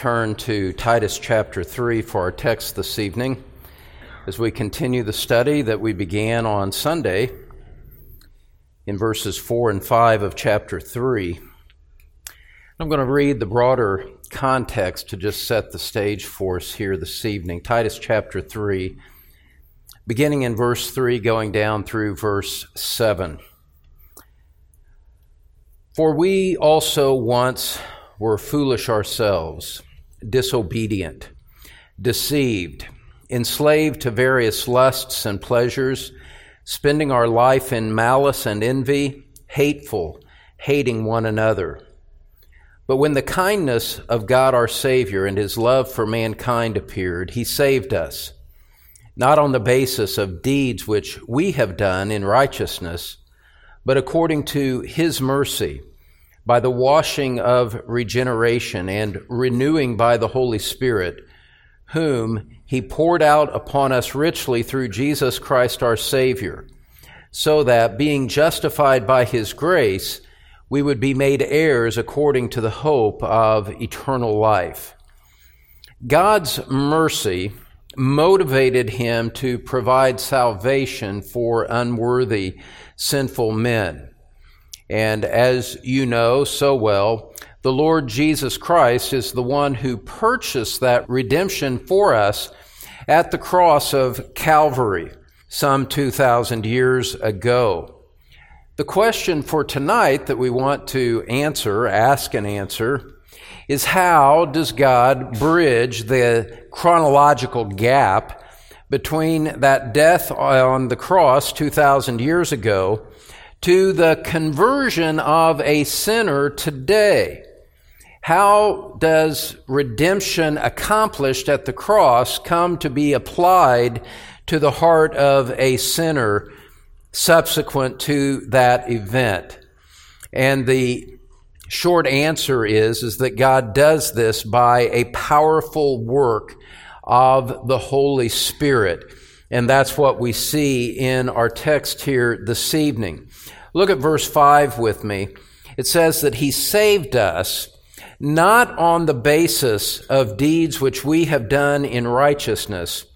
turn to Titus chapter 3 for our text this evening as we continue the study that we began on Sunday in verses 4 and 5 of chapter 3. I'm going to read the broader context to just set the stage for us here this evening. Titus chapter 3, beginning in verse 3, going down through verse 7. For we also once were foolish ourselves, disobedient, deceived, enslaved to various lusts and pleasures, spending our life in malice and envy, hateful, hating one another. But when the kindness of God our Savior and his love for mankind appeared, he saved us, not on the basis of deeds which we have done in righteousness, but according to his mercy, by the washing of regeneration and renewing by the Holy Spirit, whom he poured out upon us richly through Jesus Christ our Savior, so that, being justified by his grace, we would be made heirs according to the hope of eternal life. God's mercy motivated him to provide salvation for unworthy, sinful men. And as you know so well, the Lord Jesus Christ is the one who purchased that redemption for us at the cross of Calvary some 2,000 years ago. The question for tonight that we want to answer, ask and answer, is how does God bridge the chronological gap between that death on the cross 2,000 years ago to the conversion of a sinner today. How does redemption accomplished at the cross come to be applied to the heart of a sinner subsequent to that event? And the short answer is, is that God does this by a powerful work of the Holy Spirit. And that's what we see in our text here this evening. Look at verse 5 with me. It says that He saved us not on the basis of deeds which we have done in righteousness,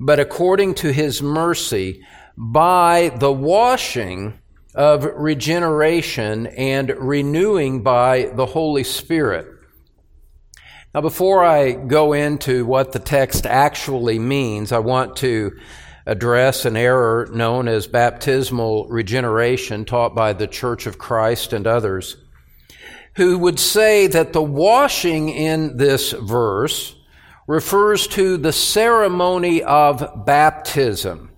but according to His mercy by the washing of regeneration and renewing by the Holy Spirit. Now, before I go into what the text actually means, I want to address an error known as baptismal regeneration taught by the Church of Christ and others, who would say that the washing in this verse refers to the ceremony of baptism.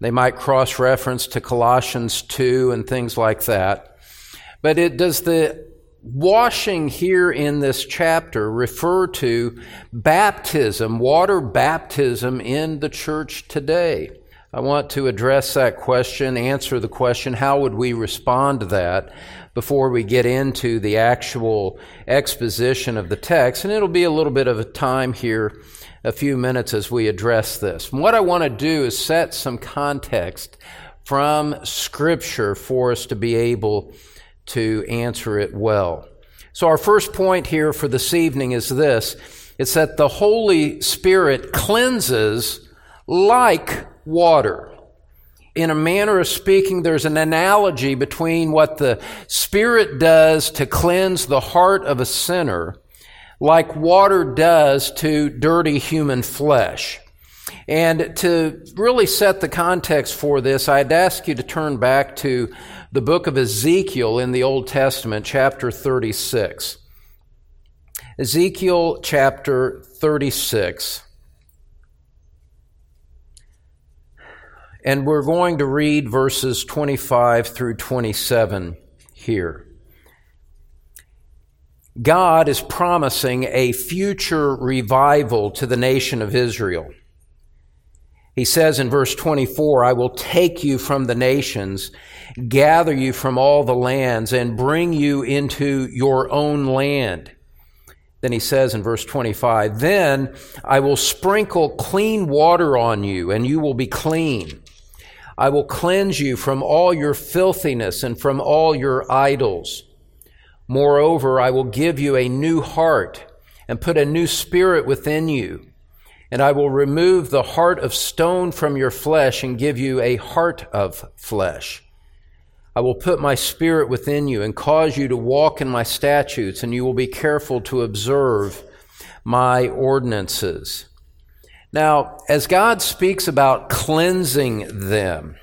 They might cross reference to Colossians 2 and things like that. But it does the washing here in this chapter refer to baptism, water baptism in the church today? I want to address that question, answer the question, how would we respond to that before we get into the actual exposition of the text? And it'll be a little bit of a time here, a few minutes as we address this. And what I want to do is set some context from Scripture for us to be able to answer it well. So, our first point here for this evening is this it's that the Holy Spirit cleanses like water. In a manner of speaking, there's an analogy between what the Spirit does to cleanse the heart of a sinner, like water does to dirty human flesh. And to really set the context for this, I'd ask you to turn back to the book of Ezekiel in the Old Testament, chapter 36. Ezekiel chapter 36. And we're going to read verses 25 through 27 here. God is promising a future revival to the nation of Israel. He says in verse 24, I will take you from the nations, gather you from all the lands, and bring you into your own land. Then he says in verse 25, Then I will sprinkle clean water on you, and you will be clean. I will cleanse you from all your filthiness and from all your idols. Moreover, I will give you a new heart and put a new spirit within you. And I will remove the heart of stone from your flesh and give you a heart of flesh. I will put my spirit within you and cause you to walk in my statutes, and you will be careful to observe my ordinances. Now, as God speaks about cleansing them,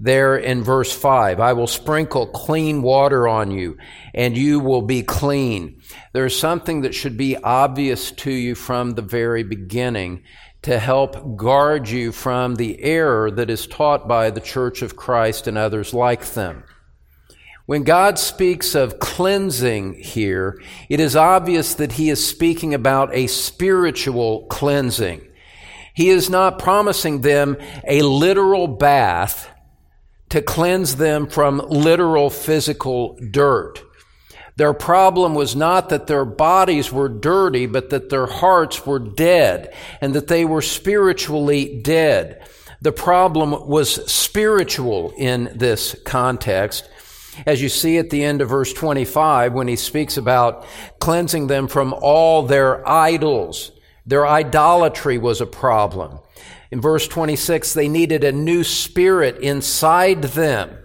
there in verse 5, I will sprinkle clean water on you, and you will be clean. There's something that should be obvious to you from the very beginning to help guard you from the error that is taught by the Church of Christ and others like them. When God speaks of cleansing here, it is obvious that he is speaking about a spiritual cleansing. He is not promising them a literal bath to cleanse them from literal physical dirt. Their problem was not that their bodies were dirty, but that their hearts were dead and that they were spiritually dead. The problem was spiritual in this context. As you see at the end of verse 25, when he speaks about cleansing them from all their idols, their idolatry was a problem. In verse 26, they needed a new spirit inside them.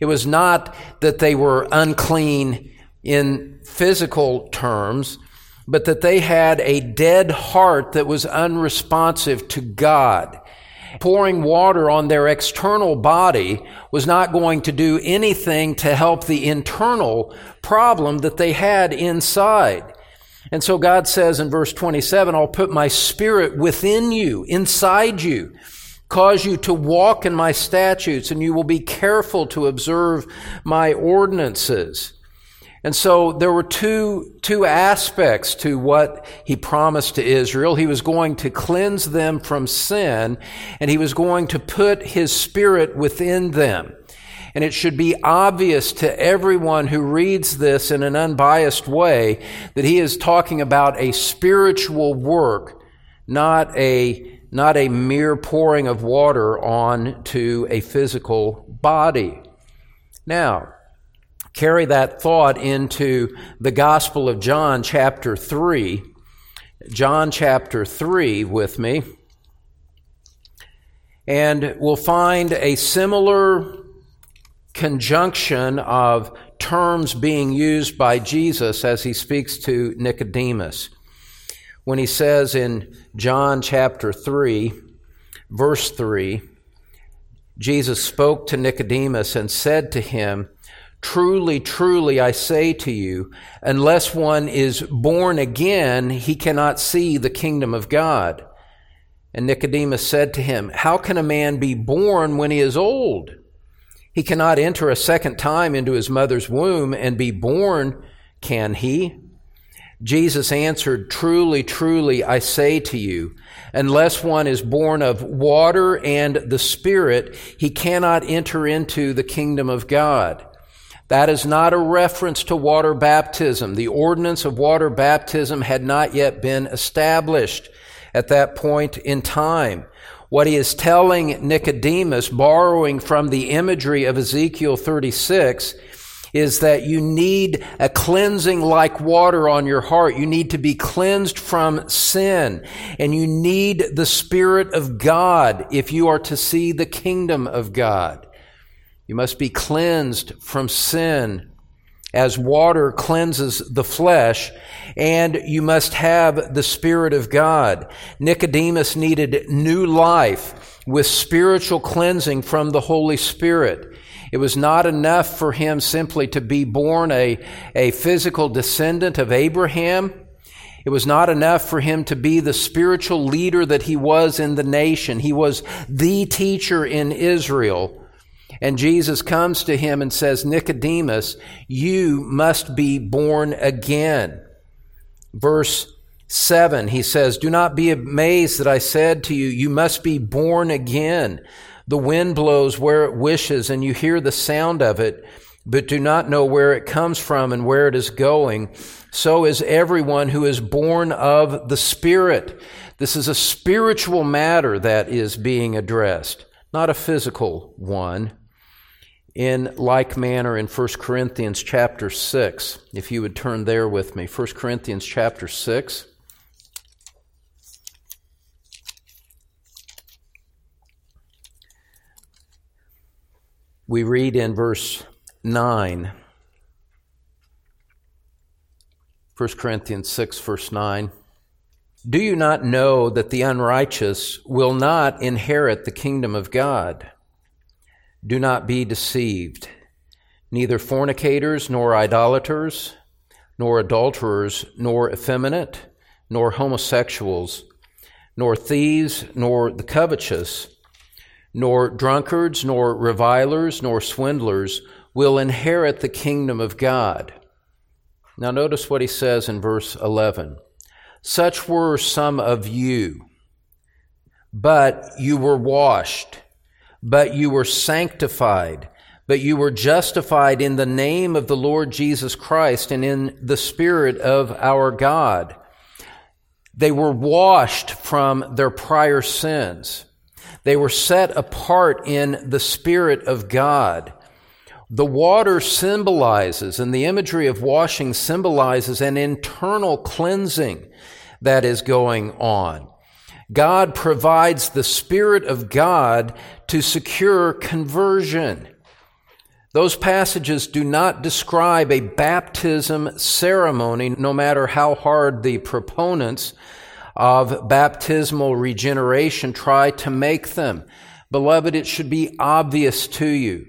It was not that they were unclean in physical terms, but that they had a dead heart that was unresponsive to God. Pouring water on their external body was not going to do anything to help the internal problem that they had inside. And so God says in verse 27, I'll put my spirit within you, inside you, cause you to walk in my statutes, and you will be careful to observe my ordinances. And so there were two, two aspects to what he promised to Israel. He was going to cleanse them from sin, and he was going to put his spirit within them. And it should be obvious to everyone who reads this in an unbiased way that he is talking about a spiritual work, not a, not a mere pouring of water on to a physical body. Now, carry that thought into the Gospel of John, chapter 3. John chapter 3 with me. And we'll find a similar conjunction of terms being used by Jesus as he speaks to Nicodemus. When he says in John chapter 3, verse 3, Jesus spoke to Nicodemus and said to him, Truly, truly, I say to you, unless one is born again, he cannot see the kingdom of God. And Nicodemus said to him, How can a man be born when he is old? He cannot enter a second time into his mother's womb and be born, can he? Jesus answered, Truly, truly, I say to you, unless one is born of water and the Spirit, he cannot enter into the kingdom of God. That is not a reference to water baptism. The ordinance of water baptism had not yet been established at that point in time. What he is telling Nicodemus, borrowing from the imagery of Ezekiel 36, is that you need a cleansing like water on your heart. You need to be cleansed from sin. And you need the Spirit of God if you are to see the kingdom of God. You must be cleansed from sin as water cleanses the flesh, and you must have the Spirit of God. Nicodemus needed new life with spiritual cleansing from the Holy Spirit. It was not enough for him simply to be born a, a physical descendant of Abraham. It was not enough for him to be the spiritual leader that he was in the nation. He was the teacher in Israel. And Jesus comes to him and says, Nicodemus, you must be born again. Verse 7, he says, Do not be amazed that I said to you, You must be born again. The wind blows where it wishes, and you hear the sound of it, but do not know where it comes from and where it is going. So is everyone who is born of the Spirit. This is a spiritual matter that is being addressed, not a physical one. In like manner in 1 Corinthians chapter 6. If you would turn there with me, 1 Corinthians chapter 6. We read in verse 9. 1 Corinthians 6, verse 9. Do you not know that the unrighteous will not inherit the kingdom of God? Do not be deceived. Neither fornicators, nor idolaters, nor adulterers, nor effeminate, nor homosexuals, nor thieves, nor the covetous, nor drunkards, nor revilers, nor swindlers will inherit the kingdom of God. Now, notice what he says in verse 11. Such were some of you, but you were washed but you were sanctified, but you were justified in the name of the Lord Jesus Christ and in the Spirit of our God. They were washed from their prior sins. They were set apart in the Spirit of God. The water symbolizes, and the imagery of washing symbolizes an internal cleansing that is going on. God provides the Spirit of God to secure conversion. Those passages do not describe a baptism ceremony, no matter how hard the proponents of baptismal regeneration try to make them. Beloved, it should be obvious to you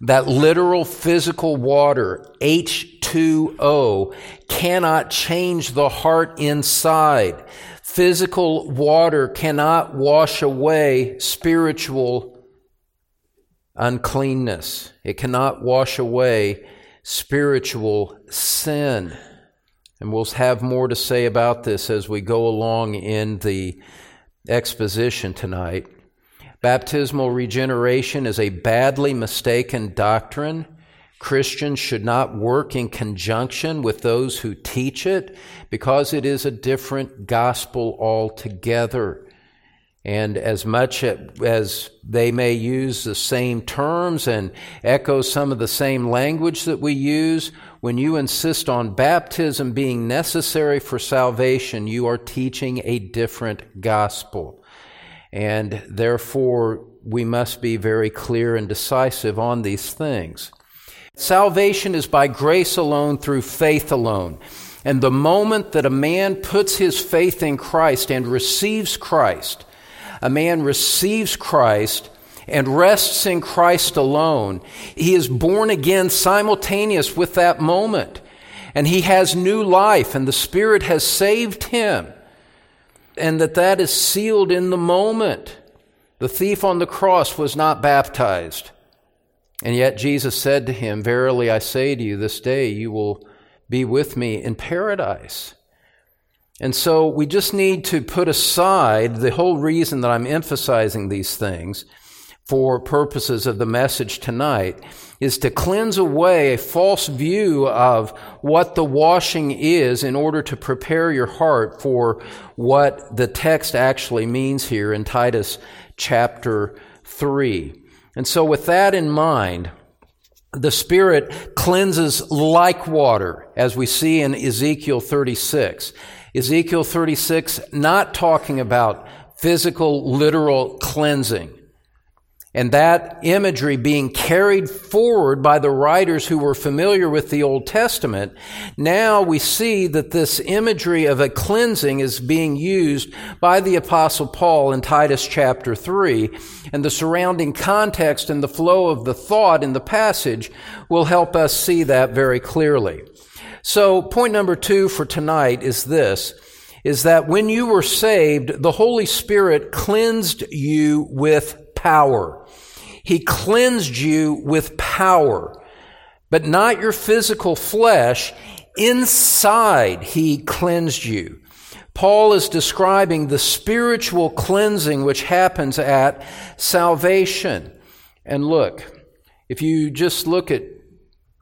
that literal physical water, H2O, cannot change the heart inside. Physical water cannot wash away spiritual uncleanness. It cannot wash away spiritual sin. And we'll have more to say about this as we go along in the exposition tonight. Baptismal regeneration is a badly mistaken doctrine. Christians should not work in conjunction with those who teach it because it is a different gospel altogether. And as much as they may use the same terms and echo some of the same language that we use, when you insist on baptism being necessary for salvation, you are teaching a different gospel. And therefore, we must be very clear and decisive on these things. Salvation is by grace alone through faith alone. And the moment that a man puts his faith in Christ and receives Christ, a man receives Christ and rests in Christ alone, he is born again simultaneous with that moment. And he has new life, and the Spirit has saved him. And that that is sealed in the moment. The thief on the cross was not baptized. And yet Jesus said to him, Verily I say to you, this day you will be with me in paradise. And so we just need to put aside the whole reason that I'm emphasizing these things for purposes of the message tonight is to cleanse away a false view of what the washing is in order to prepare your heart for what the text actually means here in Titus chapter 3. And so, with that in mind, the Spirit cleanses like water, as we see in Ezekiel 36. Ezekiel 36, not talking about physical, literal cleansing and that imagery being carried forward by the writers who were familiar with the Old Testament, now we see that this imagery of a cleansing is being used by the Apostle Paul in Titus chapter 3, and the surrounding context and the flow of the thought in the passage will help us see that very clearly. So, point number two for tonight is this is that when you were saved, the Holy Spirit cleansed you with power. He cleansed you with power, but not your physical flesh. Inside, He cleansed you. Paul is describing the spiritual cleansing which happens at salvation. And look, if you just look at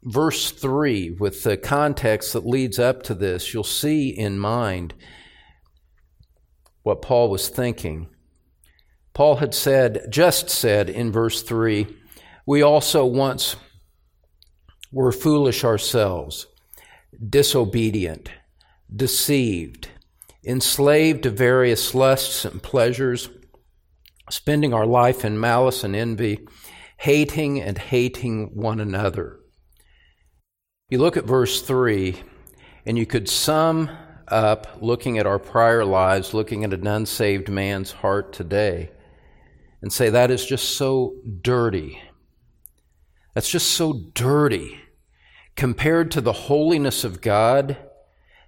verse 3 with the context that leads up to this, you'll see in mind what Paul was thinking. Paul had said, just said in verse 3, We also once were foolish ourselves, disobedient, deceived, enslaved to various lusts and pleasures, spending our life in malice and envy, hating and hating one another. You look at verse 3, and you could sum up looking at our prior lives, looking at an unsaved man's heart today, and say that is just so dirty that's just so dirty compared to the holiness of God,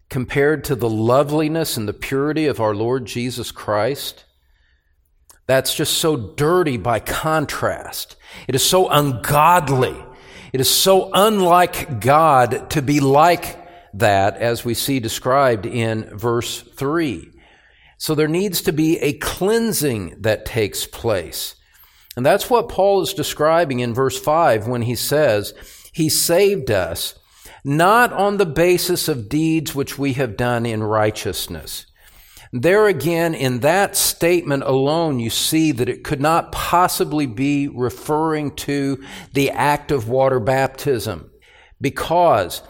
compared to the loveliness and the purity of our Lord Jesus Christ. That's just so dirty by contrast. It is so ungodly. It is so unlike God to be like that, as we see described in verse 3. So there needs to be a cleansing that takes place. And that's what Paul is describing in verse 5 when he says, He saved us not on the basis of deeds which we have done in righteousness. There again, in that statement alone, you see that it could not possibly be referring to the act of water baptism because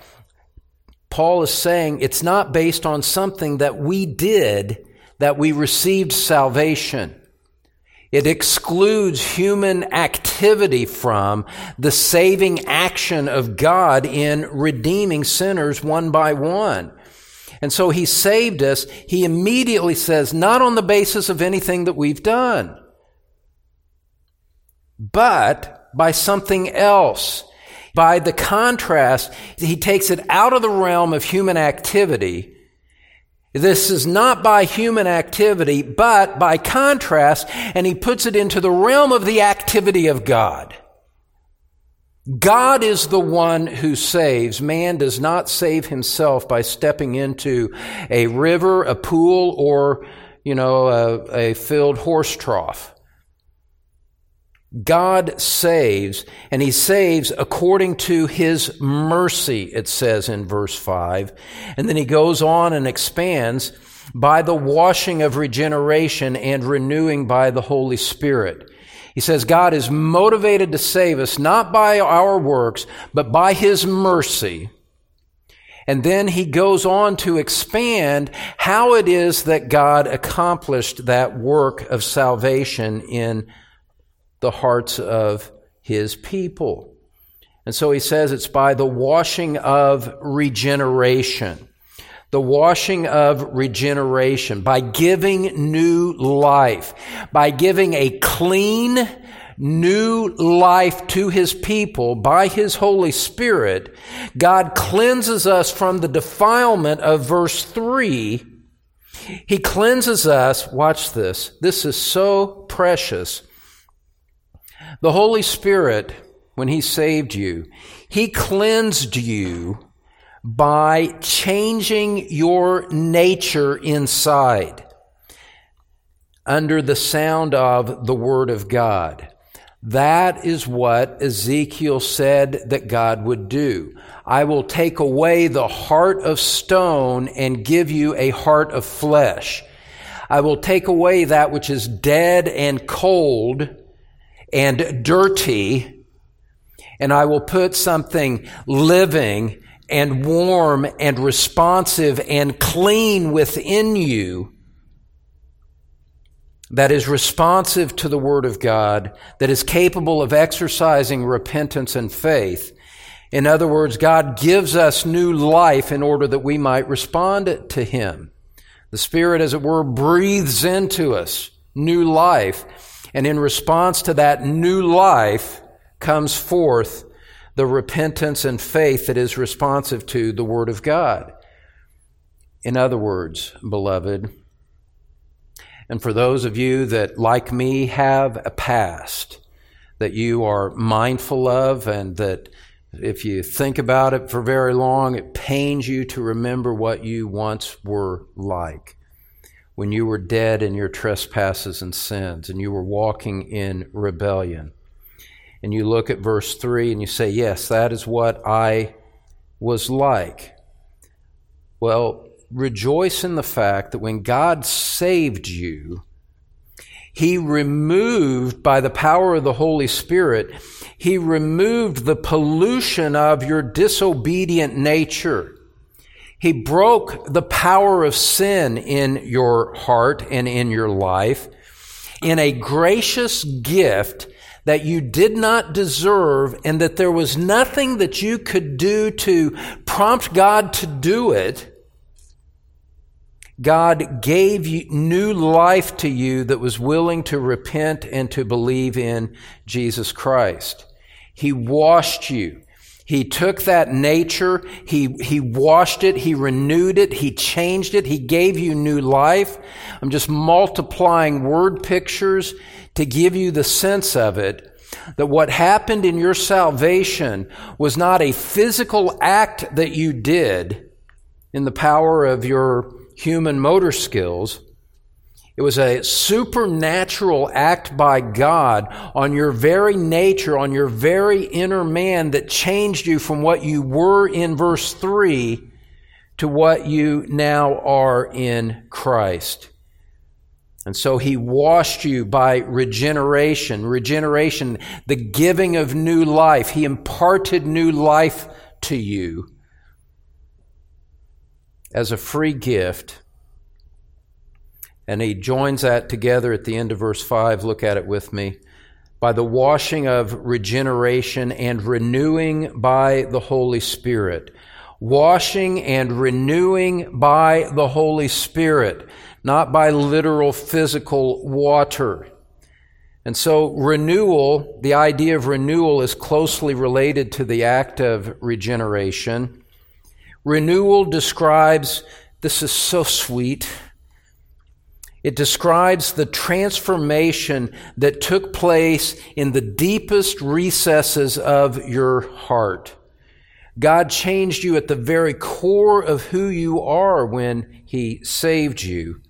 Paul is saying it's not based on something that we did that we received salvation. It excludes human activity from the saving action of God in redeeming sinners one by one. And so he saved us. He immediately says, not on the basis of anything that we've done, but by something else. By the contrast, he takes it out of the realm of human activity this is not by human activity, but by contrast, and he puts it into the realm of the activity of God. God is the one who saves. Man does not save himself by stepping into a river, a pool, or, you know, a, a filled horse trough. God saves, and He saves according to His mercy, it says in verse 5. And then He goes on and expands by the washing of regeneration and renewing by the Holy Spirit. He says God is motivated to save us not by our works, but by His mercy. And then he goes on to expand how it is that God accomplished that work of salvation in the hearts of his people. And so he says it's by the washing of regeneration. The washing of regeneration, by giving new life, by giving a clean, new life to his people by his Holy Spirit, God cleanses us from the defilement of verse 3. He cleanses us, watch this, this is so precious. The Holy Spirit, when He saved you, He cleansed you by changing your nature inside under the sound of the Word of God. That is what Ezekiel said that God would do. I will take away the heart of stone and give you a heart of flesh. I will take away that which is dead and cold and dirty, and I will put something living and warm and responsive and clean within you that is responsive to the Word of God, that is capable of exercising repentance and faith. In other words, God gives us new life in order that we might respond to Him. The Spirit, as it were, breathes into us new life. And in response to that new life comes forth the repentance and faith that is responsive to the Word of God. In other words, beloved, and for those of you that, like me, have a past that you are mindful of, and that if you think about it for very long, it pains you to remember what you once were like when you were dead in your trespasses and sins and you were walking in rebellion. And you look at verse 3 and you say, Yes, that is what I was like. Well, rejoice in the fact that when God saved you, He removed, by the power of the Holy Spirit, He removed the pollution of your disobedient nature. He broke the power of sin in your heart and in your life in a gracious gift that you did not deserve and that there was nothing that you could do to prompt God to do it. God gave you new life to you that was willing to repent and to believe in Jesus Christ. He washed you. He took that nature, he, he washed it, he renewed it, he changed it, he gave you new life. I'm just multiplying word pictures to give you the sense of it that what happened in your salvation was not a physical act that you did in the power of your human motor skills. It was a supernatural act by God on your very nature, on your very inner man that changed you from what you were in verse 3 to what you now are in Christ. And so he washed you by regeneration. Regeneration, the giving of new life. He imparted new life to you as a free gift. And he joins that together at the end of verse 5. Look at it with me. By the washing of regeneration and renewing by the Holy Spirit. Washing and renewing by the Holy Spirit, not by literal physical water. And so, renewal, the idea of renewal is closely related to the act of regeneration. Renewal describes, this is so sweet. It describes the transformation that took place in the deepest recesses of your heart. God changed you at the very core of who you are when He saved you.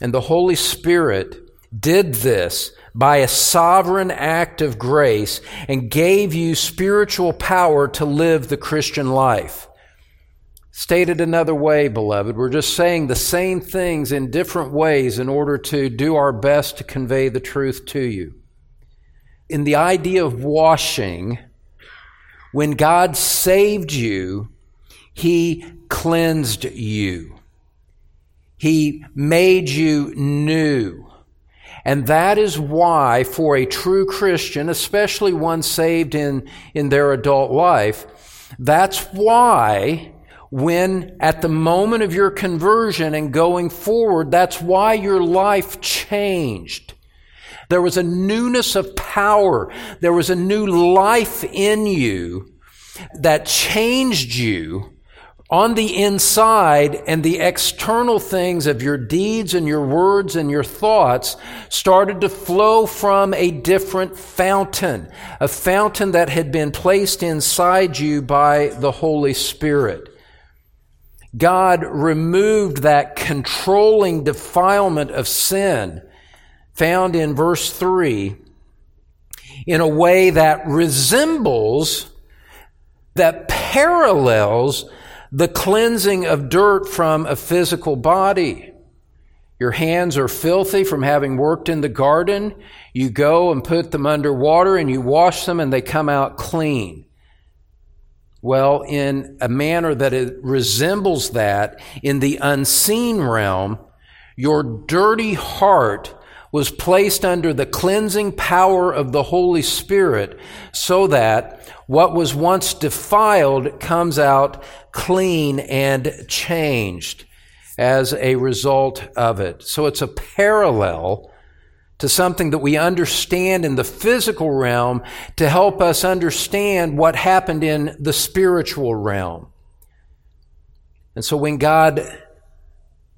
And the Holy Spirit did this by a sovereign act of grace and gave you spiritual power to live the Christian life. Stated another way, beloved, we're just saying the same things in different ways in order to do our best to convey the truth to you. In the idea of washing, when God saved you, He cleansed you. He made you new. And that is why, for a true Christian, especially one saved in, in their adult life, that's why when at the moment of your conversion and going forward, that's why your life changed. There was a newness of power. There was a new life in you that changed you on the inside and the external things of your deeds and your words and your thoughts started to flow from a different fountain, a fountain that had been placed inside you by the Holy Spirit. God removed that controlling defilement of sin found in verse 3 in a way that resembles, that parallels the cleansing of dirt from a physical body. Your hands are filthy from having worked in the garden. You go and put them under water and you wash them and they come out clean. Well, in a manner that it resembles that in the unseen realm, your dirty heart was placed under the cleansing power of the Holy Spirit so that what was once defiled comes out clean and changed as a result of it. So it's a parallel to something that we understand in the physical realm to help us understand what happened in the spiritual realm. And so when God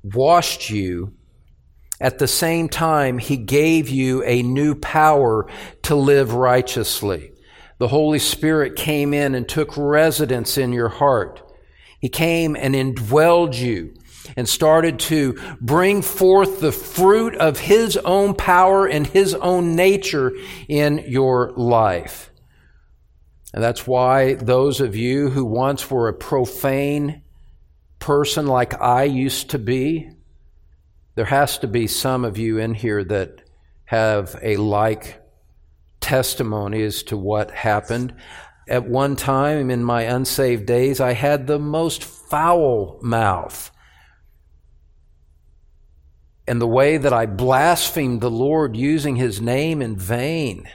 washed you, at the same time, He gave you a new power to live righteously. The Holy Spirit came in and took residence in your heart. He came and indwelled you and started to bring forth the fruit of His own power and His own nature in your life. And that's why those of you who once were a profane person like I used to be, There has to be some of you in here that have a like testimony as to what happened. At one time in my unsaved days, I had the most foul mouth. And the way that I blasphemed the Lord using his name in vain,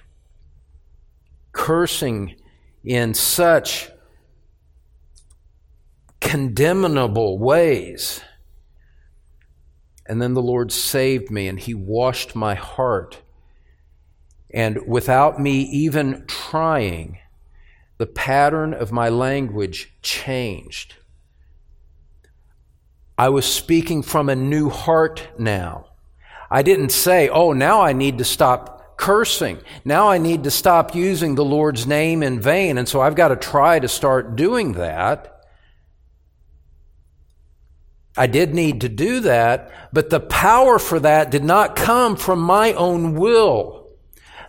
cursing in such condemnable ways. And then the Lord saved me and He washed my heart. And without me even trying, the pattern of my language changed. I was speaking from a new heart now. I didn't say, oh, now I need to stop cursing. Now I need to stop using the Lord's name in vain. And so I've got to try to start doing that. I did need to do that, but the power for that did not come from my own will.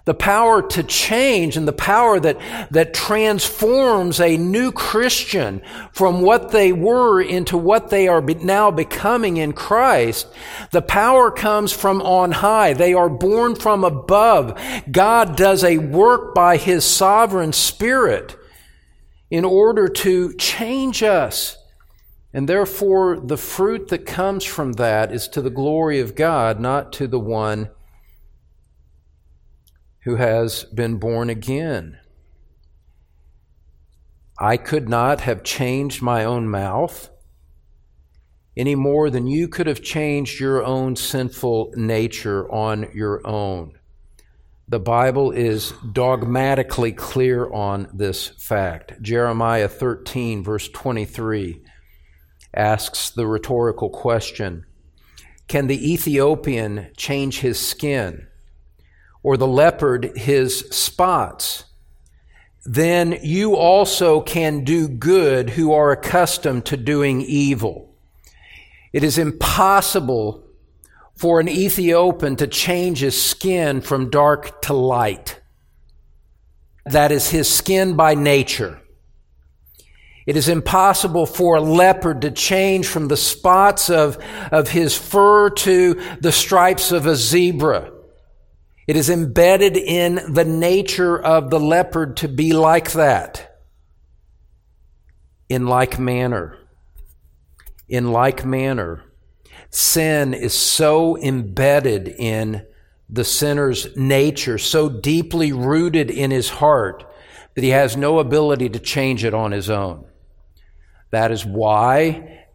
The power to change and the power that, that transforms a new Christian from what they were into what they are now becoming in Christ. The power comes from on high. They are born from above. God does a work by His sovereign Spirit in order to change us. And therefore, the fruit that comes from that is to the glory of God, not to the one who has been born again. I could not have changed my own mouth any more than you could have changed your own sinful nature on your own. The Bible is dogmatically clear on this fact. Jeremiah 13, verse 23 asks the rhetorical question Can the Ethiopian change his skin, or the leopard his spots? Then you also can do good who are accustomed to doing evil. It is impossible for an Ethiopian to change his skin from dark to light. That is his skin by nature. It is impossible for a leopard to change from the spots of, of his fur to the stripes of a zebra. It is embedded in the nature of the leopard to be like that. In like manner, in like manner, sin is so embedded in the sinner's nature, so deeply rooted in his heart, that he has no ability to change it on his own. That is why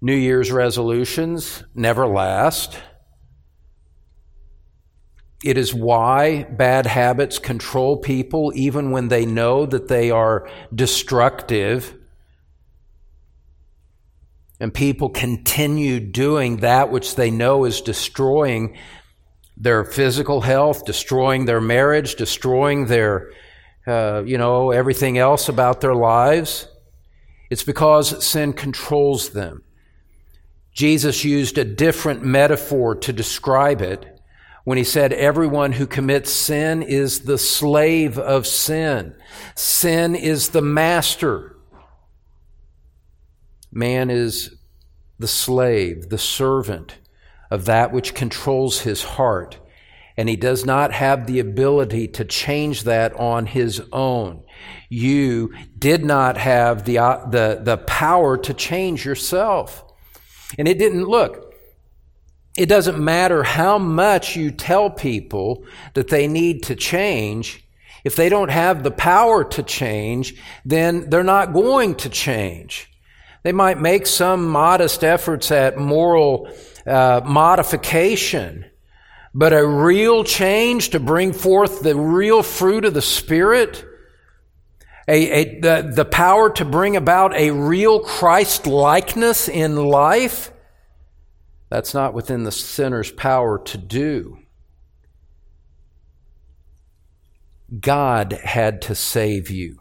New Year's resolutions never last. It is why bad habits control people even when they know that they are destructive. And people continue doing that which they know is destroying their physical health, destroying their marriage, destroying their, uh, you know, everything else about their lives. It's because sin controls them. Jesus used a different metaphor to describe it when he said, Everyone who commits sin is the slave of sin. Sin is the master. Man is the slave, the servant of that which controls his heart. And he does not have the ability to change that on his own you did not have the, uh, the, the power to change yourself. And it didn't look. It doesn't matter how much you tell people that they need to change. If they don't have the power to change, then they're not going to change. They might make some modest efforts at moral uh, modification, but a real change to bring forth the real fruit of the Spirit, a, a, the, the power to bring about a real Christ likeness in life, that's not within the sinner's power to do. God had to save you.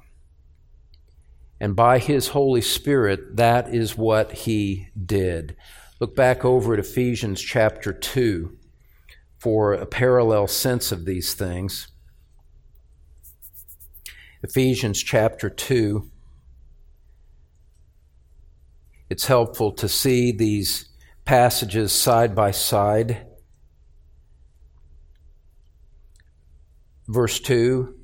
And by His Holy Spirit, that is what He did. Look back over at Ephesians chapter 2 for a parallel sense of these things. Ephesians chapter 2. It's helpful to see these passages side by side. Verse 2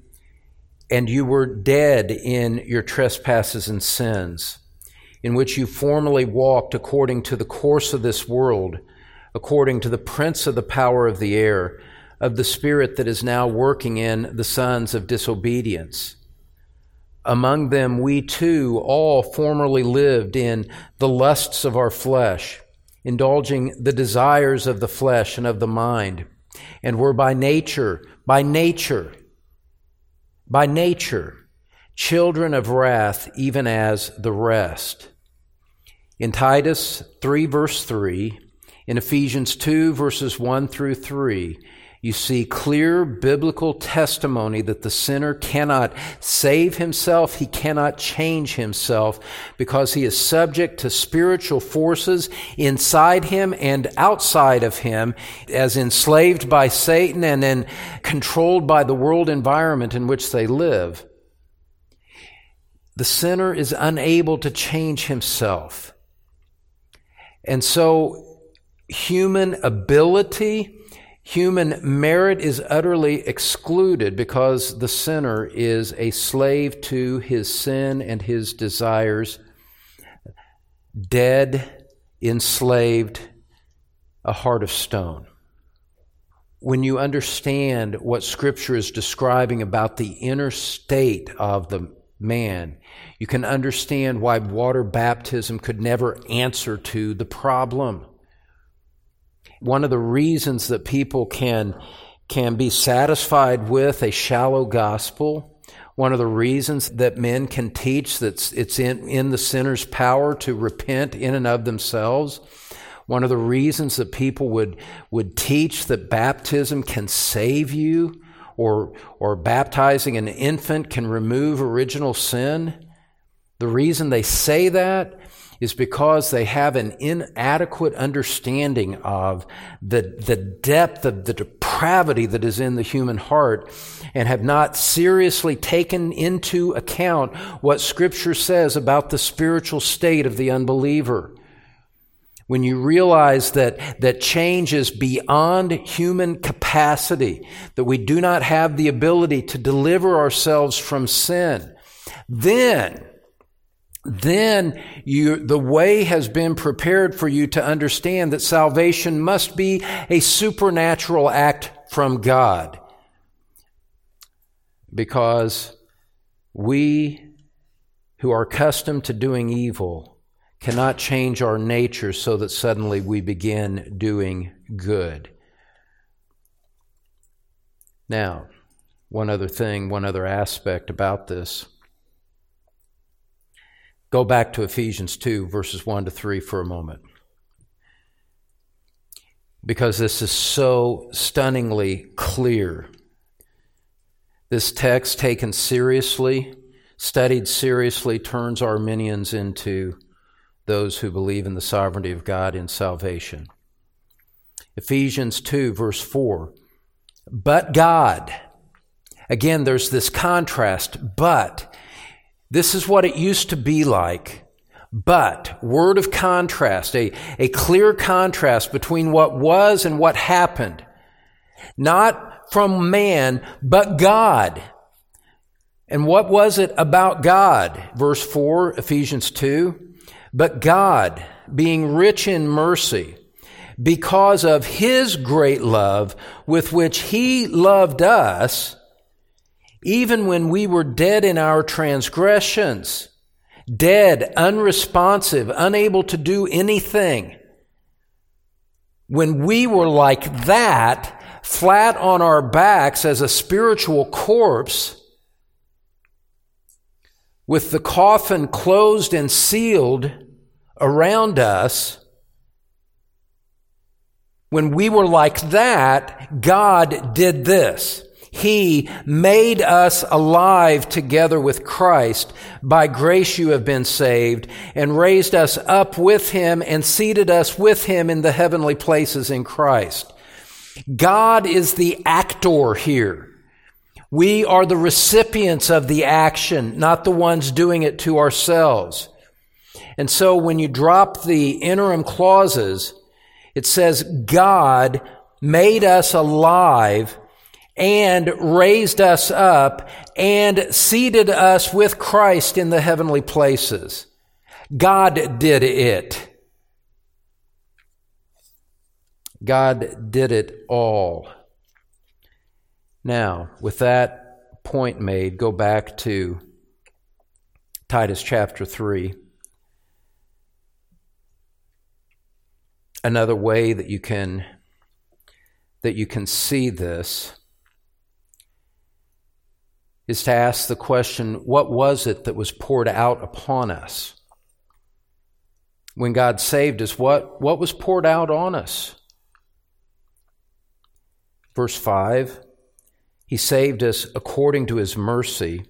And you were dead in your trespasses and sins, in which you formerly walked according to the course of this world, according to the prince of the power of the air, of the spirit that is now working in the sons of disobedience among them, we too all formerly lived in the lusts of our flesh, indulging the desires of the flesh and of the mind, and were by nature, by nature, by nature, children of wrath, even as the rest. In Titus 3, verse 3, in Ephesians 2, verses 1 through 3, you see clear biblical testimony that the sinner cannot save himself, he cannot change himself because he is subject to spiritual forces inside him and outside of him as enslaved by Satan and then controlled by the world environment in which they live. The sinner is unable to change himself. And so human ability Human merit is utterly excluded because the sinner is a slave to his sin and his desires, dead, enslaved, a heart of stone. When you understand what Scripture is describing about the inner state of the man, you can understand why water baptism could never answer to the problem. One of the reasons that people can, can be satisfied with a shallow gospel, one of the reasons that men can teach that it's in, in the sinner's power to repent in and of themselves, one of the reasons that people would, would teach that baptism can save you or, or baptizing an infant can remove original sin, the reason they say that is because they have an inadequate understanding of the, the depth of the depravity that is in the human heart and have not seriously taken into account what Scripture says about the spiritual state of the unbeliever. When you realize that, that change is beyond human capacity, that we do not have the ability to deliver ourselves from sin, then then you, the way has been prepared for you to understand that salvation must be a supernatural act from God. Because we who are accustomed to doing evil cannot change our nature so that suddenly we begin doing good. Now, one other thing, one other aspect about this. Go back to Ephesians 2, verses 1 to 3 for a moment. Because this is so stunningly clear. This text, taken seriously, studied seriously, turns Arminians into those who believe in the sovereignty of God in salvation. Ephesians 2, verse 4. But God. Again, there's this contrast, but this is what it used to be like. But, word of contrast, a, a clear contrast between what was and what happened. Not from man, but God. And what was it about God? Verse 4, Ephesians 2. But God, being rich in mercy, because of his great love with which he loved us, even when we were dead in our transgressions, dead, unresponsive, unable to do anything. When we were like that, flat on our backs as a spiritual corpse, with the coffin closed and sealed around us, when we were like that, God did this. He made us alive together with Christ. By grace you have been saved and raised us up with Him and seated us with Him in the heavenly places in Christ. God is the actor here. We are the recipients of the action, not the ones doing it to ourselves. And so when you drop the interim clauses, It says God made us alive and raised us up and seated us with Christ in the heavenly places. God did it. God did it all. Now, with that point made, go back to Titus chapter 3. Another way that you can that you can see this is to ask the question what was it that was poured out upon us? When God saved us, what, what was poured out on us? Verse 5 He saved us according to His mercy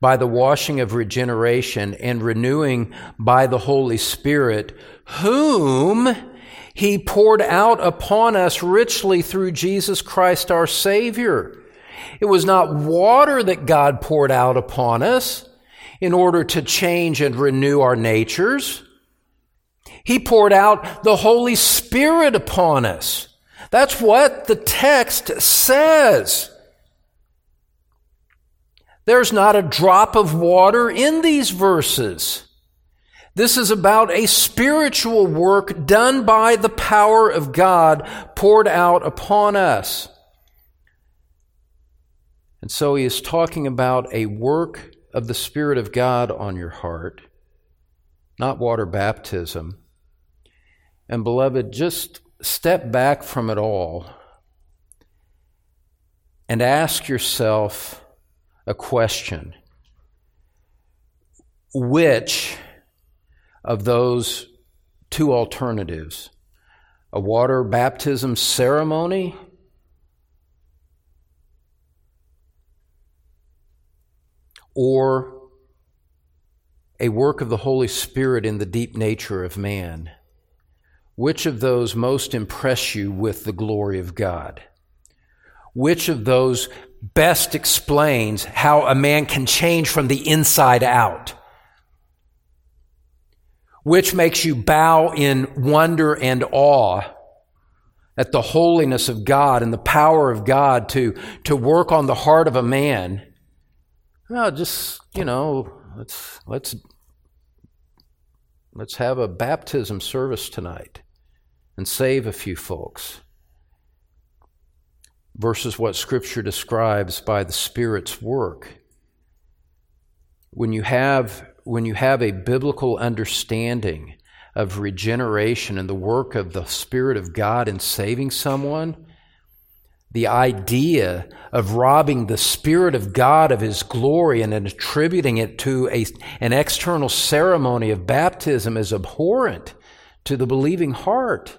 by the washing of regeneration and renewing by the Holy Spirit, whom He poured out upon us richly through Jesus Christ our Savior. It was not water that God poured out upon us in order to change and renew our natures. He poured out the Holy Spirit upon us. That's what the text says. There's not a drop of water in these verses. This is about a spiritual work done by the power of God poured out upon us. And so he is talking about a work of the Spirit of God on your heart, not water baptism. And beloved, just step back from it all and ask yourself a question Which of those two alternatives, a water baptism ceremony or a work of the Holy Spirit in the deep nature of man, which of those most impress you with the glory of God? Which of those best explains how a man can change from the inside out? Which makes you bow in wonder and awe at the holiness of God and the power of God to, to work on the heart of a man well, just you know, let's let's let's have a baptism service tonight and save a few folks. Versus what Scripture describes by the Spirit's work. When you have when you have a biblical understanding of regeneration and the work of the Spirit of God in saving someone, the idea of robbing the Spirit of God of His glory and attributing it to a, an external ceremony of baptism is abhorrent to the believing heart.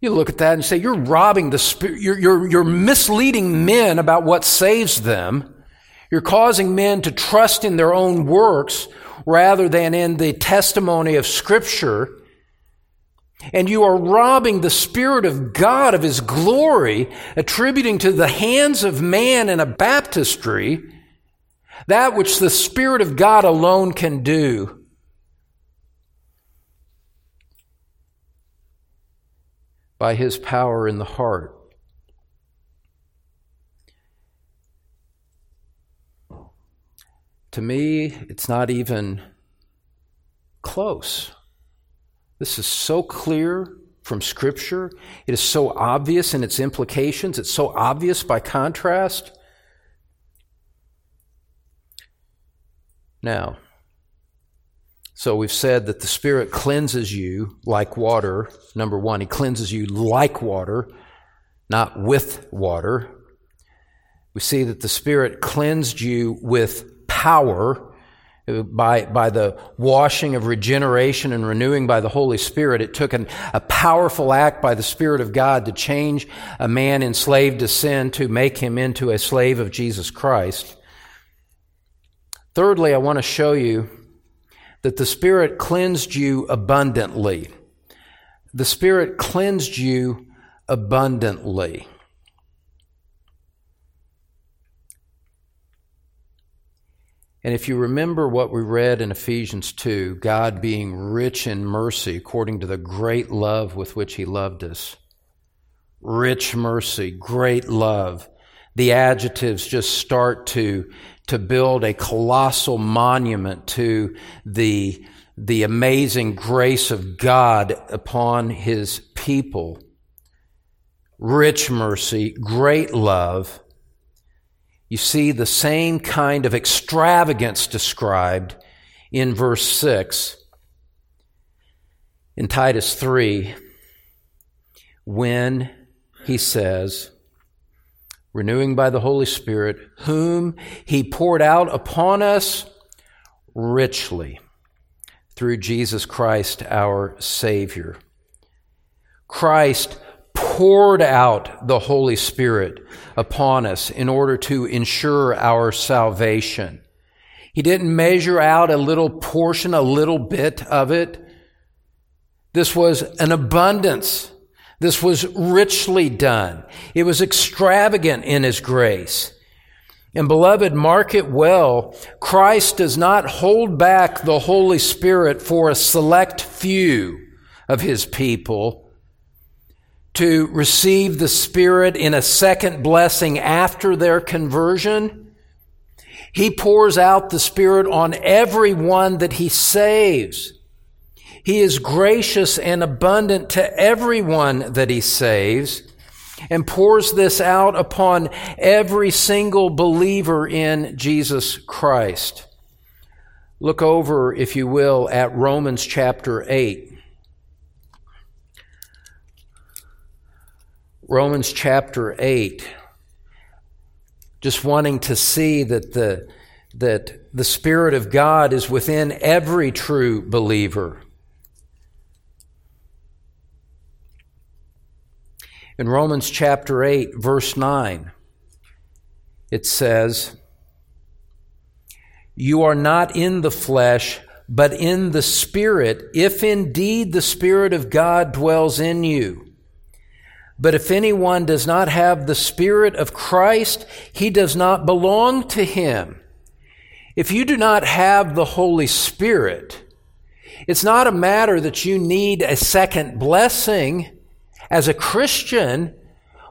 You look at that and say, you're robbing the Spirit, you're, you're, you're misleading men about what saves them. You're causing men to trust in their own works rather than in the testimony of Scripture and you are robbing the Spirit of God of His glory, attributing to the hands of man in a baptistry that which the Spirit of God alone can do. By His power in the heart. To me, it's not even close. This is so clear from Scripture. It is so obvious in its implications. It's so obvious by contrast. Now, so we've said that the Spirit cleanses you like water. Number one, He cleanses you like water, not with water. We see that the Spirit cleansed you with power by, by the washing of regeneration and renewing by the Holy Spirit. It took an, a powerful act by the Spirit of God to change a man enslaved to sin to make him into a slave of Jesus Christ. Thirdly, I want to show you that the Spirit cleansed you abundantly. The Spirit cleansed you abundantly. And if you remember what we read in Ephesians 2, God being rich in mercy according to the great love with which He loved us. Rich mercy, great love. The adjectives just start to, to build a colossal monument to the, the amazing grace of God upon His people. Rich mercy, great love you see the same kind of extravagance described in verse 6 in Titus 3 when he says, renewing by the Holy Spirit, whom he poured out upon us richly through Jesus Christ our Savior. Christ poured out the Holy Spirit upon us in order to ensure our salvation. He didn't measure out a little portion, a little bit of it. This was an abundance. This was richly done. It was extravagant in His grace. And beloved, mark it well. Christ does not hold back the Holy Spirit for a select few of His people to receive the Spirit in a second blessing after their conversion. He pours out the Spirit on everyone that He saves. He is gracious and abundant to everyone that He saves and pours this out upon every single believer in Jesus Christ. Look over, if you will, at Romans chapter 8. Romans chapter 8, just wanting to see that the, that the Spirit of God is within every true believer. In Romans chapter 8, verse 9, it says, You are not in the flesh, but in the Spirit, if indeed the Spirit of God dwells in you. But if anyone does not have the Spirit of Christ, he does not belong to him. If you do not have the Holy Spirit, it's not a matter that you need a second blessing. As a Christian,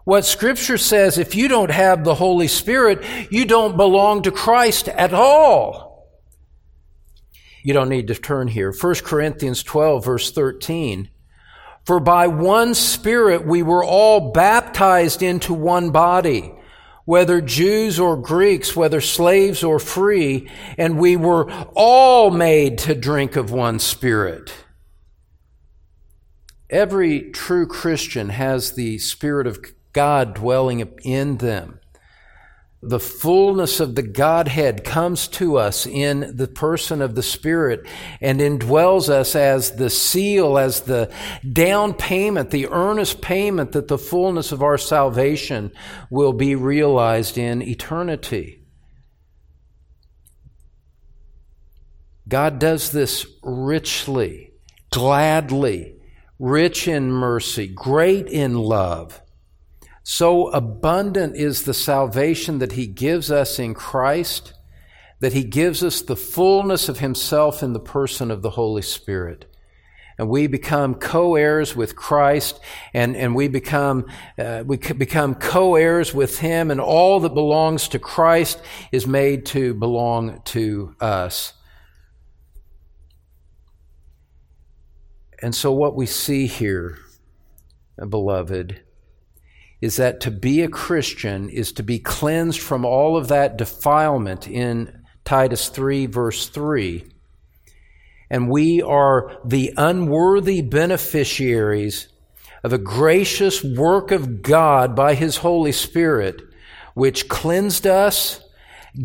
what Scripture says, if you don't have the Holy Spirit, you don't belong to Christ at all. You don't need to turn here. 1 Corinthians 12, verse 13. For by one Spirit we were all baptized into one body, whether Jews or Greeks, whether slaves or free, and we were all made to drink of one Spirit. Every true Christian has the Spirit of God dwelling in them the fullness of the Godhead comes to us in the person of the Spirit and indwells us as the seal, as the down payment, the earnest payment that the fullness of our salvation will be realized in eternity. God does this richly, gladly, rich in mercy, great in love. So abundant is the salvation that He gives us in Christ that He gives us the fullness of Himself in the person of the Holy Spirit. And we become co-heirs with Christ, and, and we become uh, we become co-heirs with Him, and all that belongs to Christ is made to belong to us. And so, what we see here, beloved, is that to be a Christian is to be cleansed from all of that defilement in Titus 3, verse 3. And we are the unworthy beneficiaries of a gracious work of God by His Holy Spirit, which cleansed us,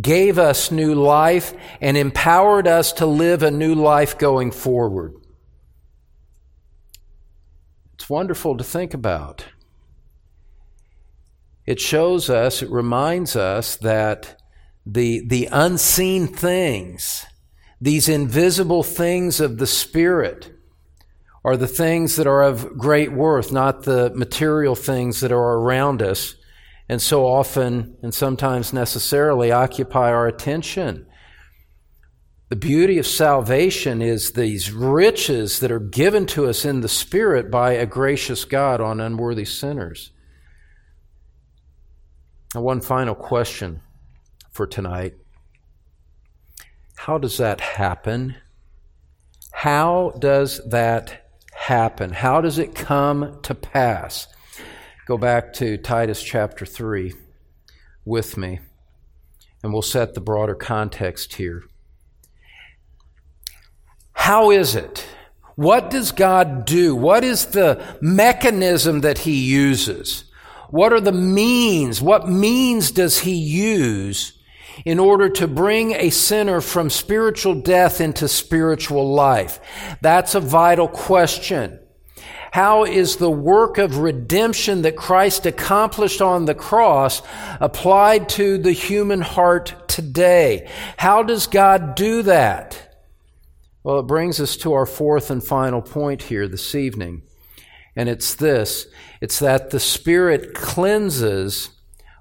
gave us new life, and empowered us to live a new life going forward. It's wonderful to think about. It shows us, it reminds us that the, the unseen things, these invisible things of the Spirit, are the things that are of great worth, not the material things that are around us and so often and sometimes necessarily occupy our attention. The beauty of salvation is these riches that are given to us in the Spirit by a gracious God on unworthy sinners. Now, one final question for tonight How does that happen? How does that happen? How does it come to pass? Go back to Titus chapter 3 with me, and we'll set the broader context here. How is it? What does God do? What is the mechanism that He uses? What are the means? What means does He use in order to bring a sinner from spiritual death into spiritual life? That's a vital question. How is the work of redemption that Christ accomplished on the cross applied to the human heart today? How does God do that? Well, it brings us to our fourth and final point here this evening. And it's this it's that the Spirit cleanses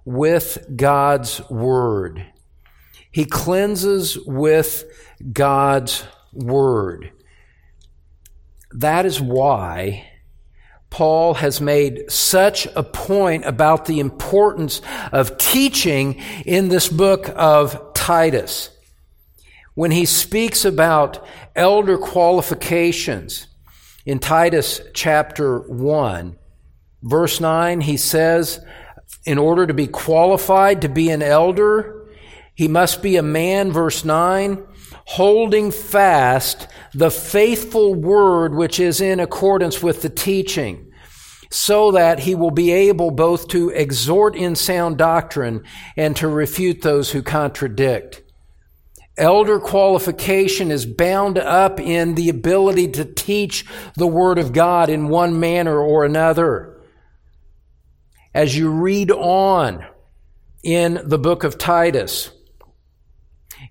with God's Word. He cleanses with God's Word. That is why Paul has made such a point about the importance of teaching in this book of Titus when he speaks about elder qualifications in Titus chapter 1, verse 9, he says, in order to be qualified to be an elder, he must be a man, verse 9, holding fast the faithful word which is in accordance with the teaching, so that he will be able both to exhort in sound doctrine and to refute those who contradict. Elder qualification is bound up in the ability to teach the Word of God in one manner or another. As you read on in the book of Titus,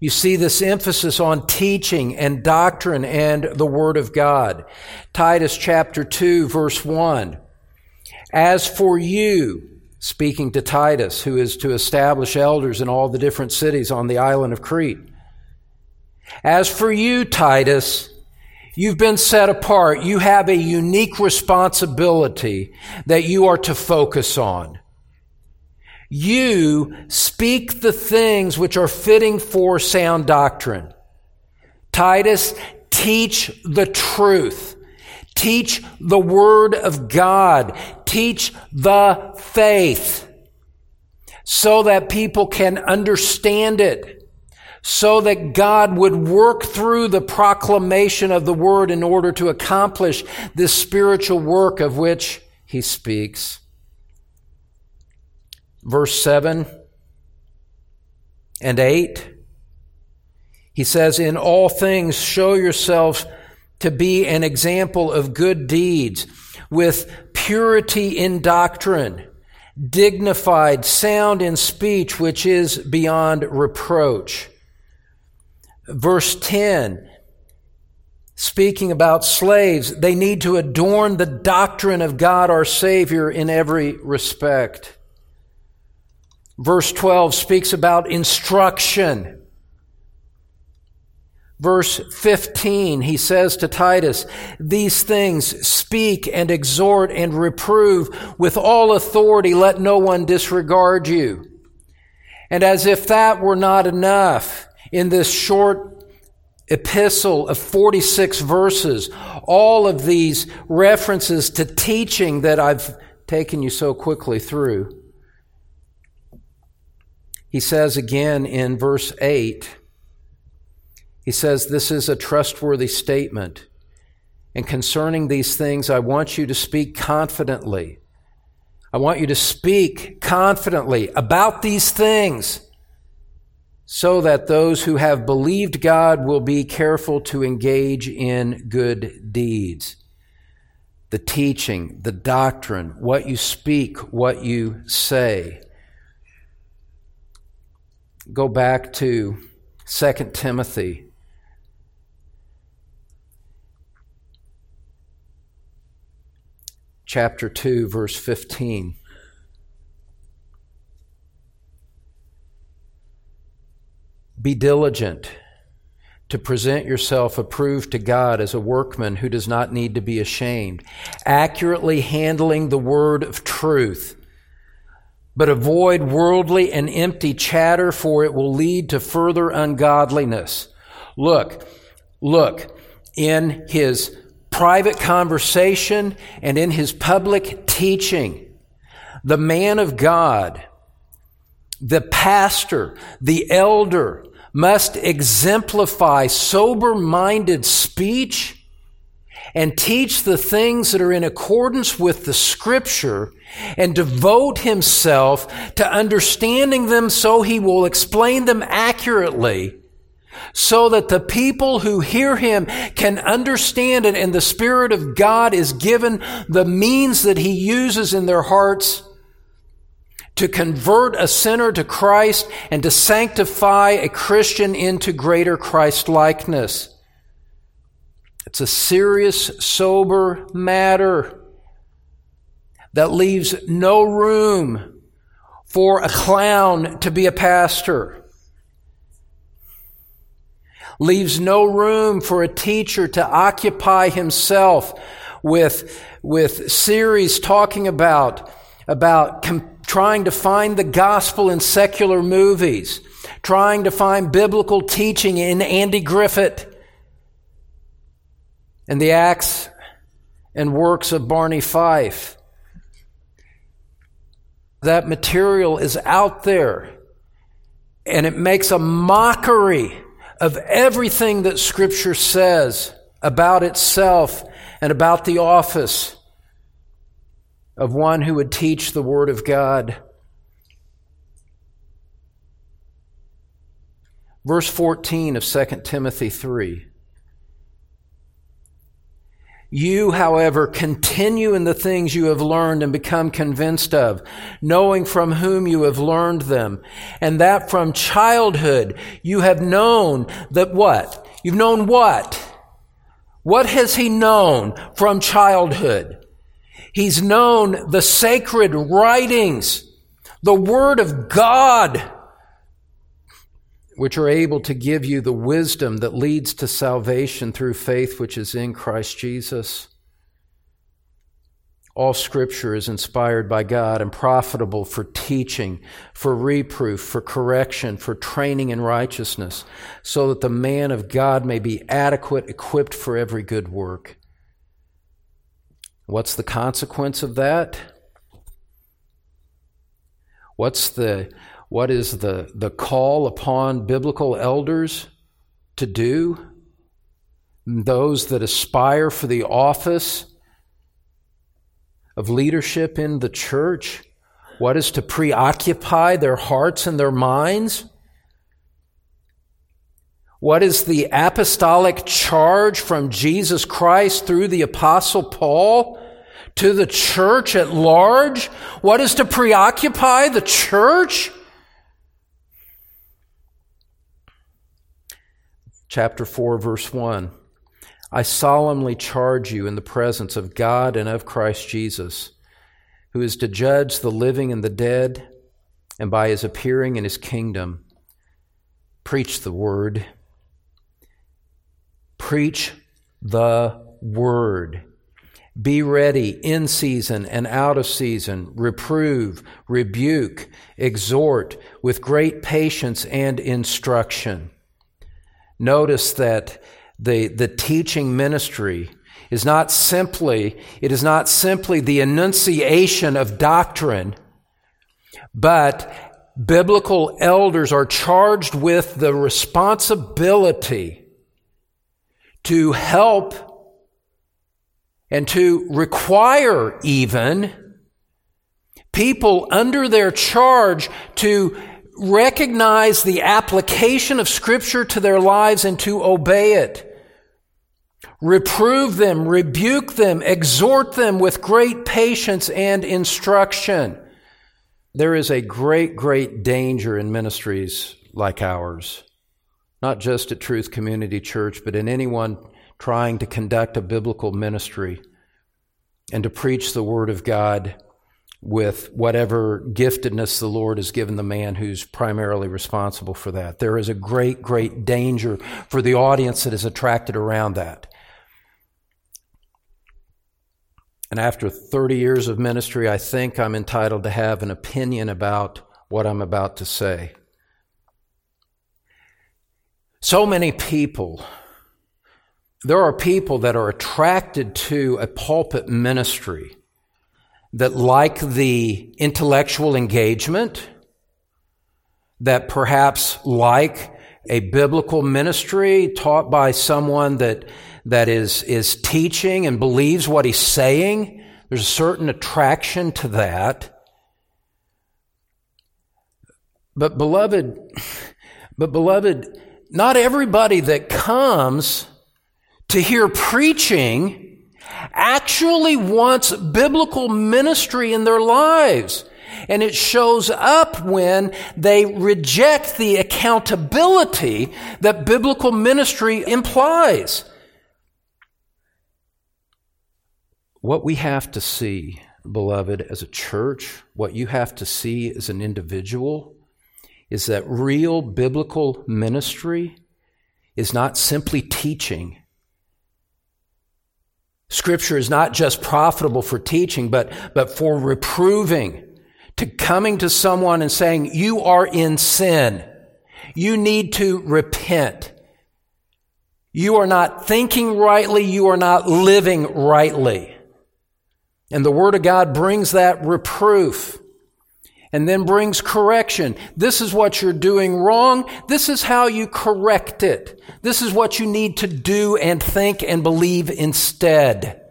you see this emphasis on teaching and doctrine and the Word of God. Titus chapter 2, verse 1. As for you, speaking to Titus, who is to establish elders in all the different cities on the island of Crete, as for you, Titus, you've been set apart. You have a unique responsibility that you are to focus on. You speak the things which are fitting for sound doctrine. Titus, teach the truth. Teach the Word of God. Teach the faith so that people can understand it so that God would work through the proclamation of the word in order to accomplish this spiritual work of which he speaks. Verse 7 and 8, he says, In all things show yourselves to be an example of good deeds with purity in doctrine, dignified, sound in speech, which is beyond reproach. Verse 10, speaking about slaves, they need to adorn the doctrine of God our Savior in every respect. Verse 12 speaks about instruction. Verse 15, he says to Titus, These things speak and exhort and reprove with all authority, let no one disregard you. And as if that were not enough, in this short epistle of 46 verses, all of these references to teaching that I've taken you so quickly through. He says again in verse 8, he says, This is a trustworthy statement. And concerning these things, I want you to speak confidently. I want you to speak confidently about these things so that those who have believed God will be careful to engage in good deeds. The teaching, the doctrine, what you speak, what you say. Go back to 2 Timothy. Chapter 2, verse 15. Be diligent to present yourself approved to God as a workman who does not need to be ashamed, accurately handling the word of truth. But avoid worldly and empty chatter, for it will lead to further ungodliness. Look, look, in his private conversation and in his public teaching, the man of God, the pastor, the elder, must exemplify sober minded speech and teach the things that are in accordance with the scripture and devote himself to understanding them so he will explain them accurately so that the people who hear him can understand it and the Spirit of God is given the means that he uses in their hearts to convert a sinner to Christ and to sanctify a Christian into greater Christ likeness. It's a serious, sober matter that leaves no room for a clown to be a pastor. Leaves no room for a teacher to occupy himself with, with series talking about, about trying to find the gospel in secular movies, trying to find biblical teaching in Andy Griffith and the acts and works of Barney Fife. That material is out there and it makes a mockery of everything that Scripture says about itself and about the office of one who would teach the Word of God. Verse 14 of 2 Timothy 3. You, however, continue in the things you have learned and become convinced of, knowing from whom you have learned them, and that from childhood you have known that what? You've known what? What has he known from childhood? He's known the sacred writings, the Word of God, which are able to give you the wisdom that leads to salvation through faith which is in Christ Jesus. All scripture is inspired by God and profitable for teaching, for reproof, for correction, for training in righteousness, so that the man of God may be adequate, equipped for every good work. What's the consequence of that? What's the what is the, the call upon biblical elders to do? Those that aspire for the office of leadership in the church? What is to preoccupy their hearts and their minds? What is the apostolic charge from Jesus Christ through the apostle Paul to the church at large? What is to preoccupy the church? Chapter 4, verse 1. I solemnly charge you in the presence of God and of Christ Jesus, who is to judge the living and the dead, and by his appearing in his kingdom, preach the word. Preach the word. Be ready in season and out of season. Reprove, rebuke, exhort with great patience and instruction. Notice that the, the teaching ministry is not simply, it is not simply the enunciation of doctrine, but biblical elders are charged with the responsibility to help and to require even people under their charge to recognize the application of Scripture to their lives and to obey it. Reprove them, rebuke them, exhort them with great patience and instruction. There is a great, great danger in ministries like ours not just at Truth Community Church, but in anyone trying to conduct a biblical ministry and to preach the Word of God with whatever giftedness the Lord has given the man who's primarily responsible for that. There is a great, great danger for the audience that is attracted around that. And after 30 years of ministry, I think I'm entitled to have an opinion about what I'm about to say. So many people, there are people that are attracted to a pulpit ministry that like the intellectual engagement, that perhaps like a biblical ministry taught by someone that, that is, is teaching and believes what he's saying. There's a certain attraction to that. But beloved, but beloved, not everybody that comes to hear preaching actually wants biblical ministry in their lives. And it shows up when they reject the accountability that biblical ministry implies. What we have to see, beloved, as a church, what you have to see as an individual, is that real biblical ministry is not simply teaching Scripture is not just profitable for teaching, but, but for reproving, to coming to someone and saying, you are in sin. You need to repent. You are not thinking rightly. You are not living rightly. And the Word of God brings that reproof and then brings correction. This is what you're doing wrong. This is how you correct it. This is what you need to do and think and believe instead.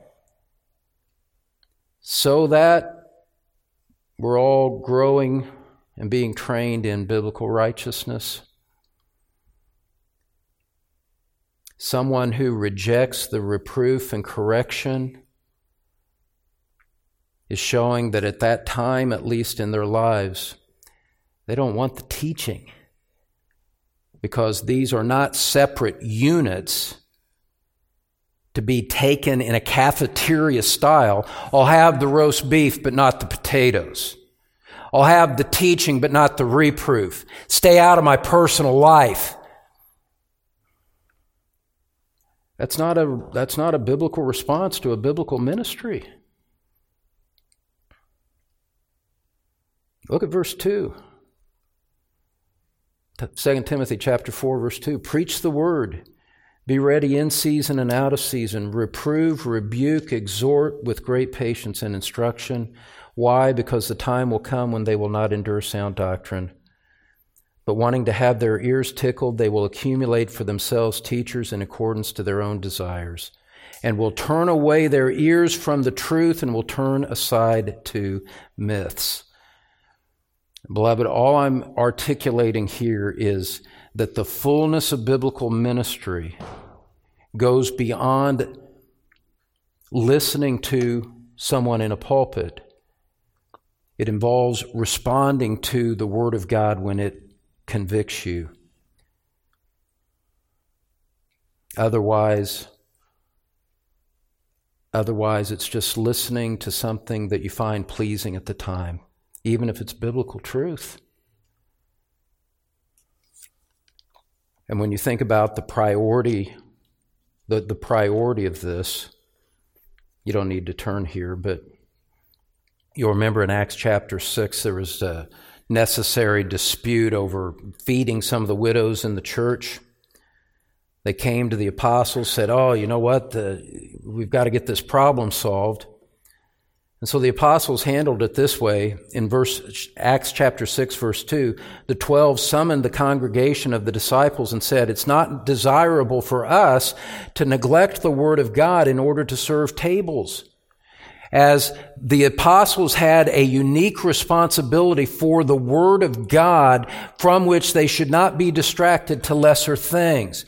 So that we're all growing and being trained in biblical righteousness. Someone who rejects the reproof and correction is showing that at that time, at least in their lives, they don't want the teaching because these are not separate units to be taken in a cafeteria style. I'll have the roast beef, but not the potatoes. I'll have the teaching, but not the reproof. Stay out of my personal life. That's not a, that's not a biblical response to a biblical ministry. Look at verse 2. 2 Timothy chapter 4 verse 2 preach the word. Be ready in season and out of season. Reprove rebuke exhort with great patience and instruction. Why? Because the time will come when they will not endure sound doctrine. But wanting to have their ears tickled they will accumulate for themselves teachers in accordance to their own desires and will turn away their ears from the truth and will turn aside to myths Beloved, all I'm articulating here is that the fullness of biblical ministry goes beyond listening to someone in a pulpit. It involves responding to the Word of God when it convicts you. Otherwise, otherwise it's just listening to something that you find pleasing at the time even if it's biblical truth. And when you think about the priority, the, the priority of this, you don't need to turn here, but you'll remember in Acts chapter 6, there was a necessary dispute over feeding some of the widows in the church. They came to the apostles, said, Oh, you know what? The, we've got to get this problem solved. And so the apostles handled it this way in verse Acts chapter 6 verse 2. The 12 summoned the congregation of the disciples and said, "It's not desirable for us to neglect the word of God in order to serve tables." As the apostles had a unique responsibility for the word of God from which they should not be distracted to lesser things.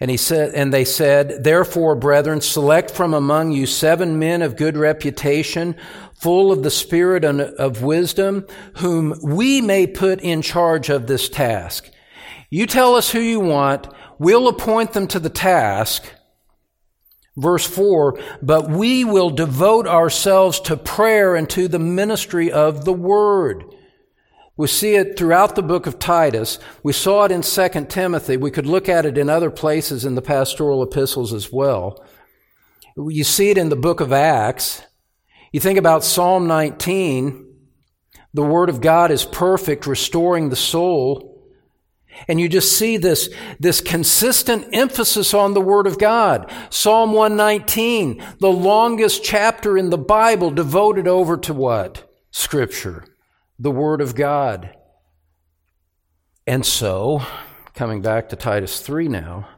And he said, and they said, Therefore, brethren, select from among you seven men of good reputation, full of the spirit and of wisdom, whom we may put in charge of this task. You tell us who you want. We'll appoint them to the task. Verse 4, but we will devote ourselves to prayer and to the ministry of the word. We see it throughout the book of Titus. We saw it in 2 Timothy. We could look at it in other places in the pastoral epistles as well. You see it in the book of Acts. You think about Psalm 19. The word of God is perfect, restoring the soul. And you just see this, this consistent emphasis on the Word of God. Psalm 119, the longest chapter in the Bible devoted over to what? Scripture, the Word of God. And so, coming back to Titus 3 now,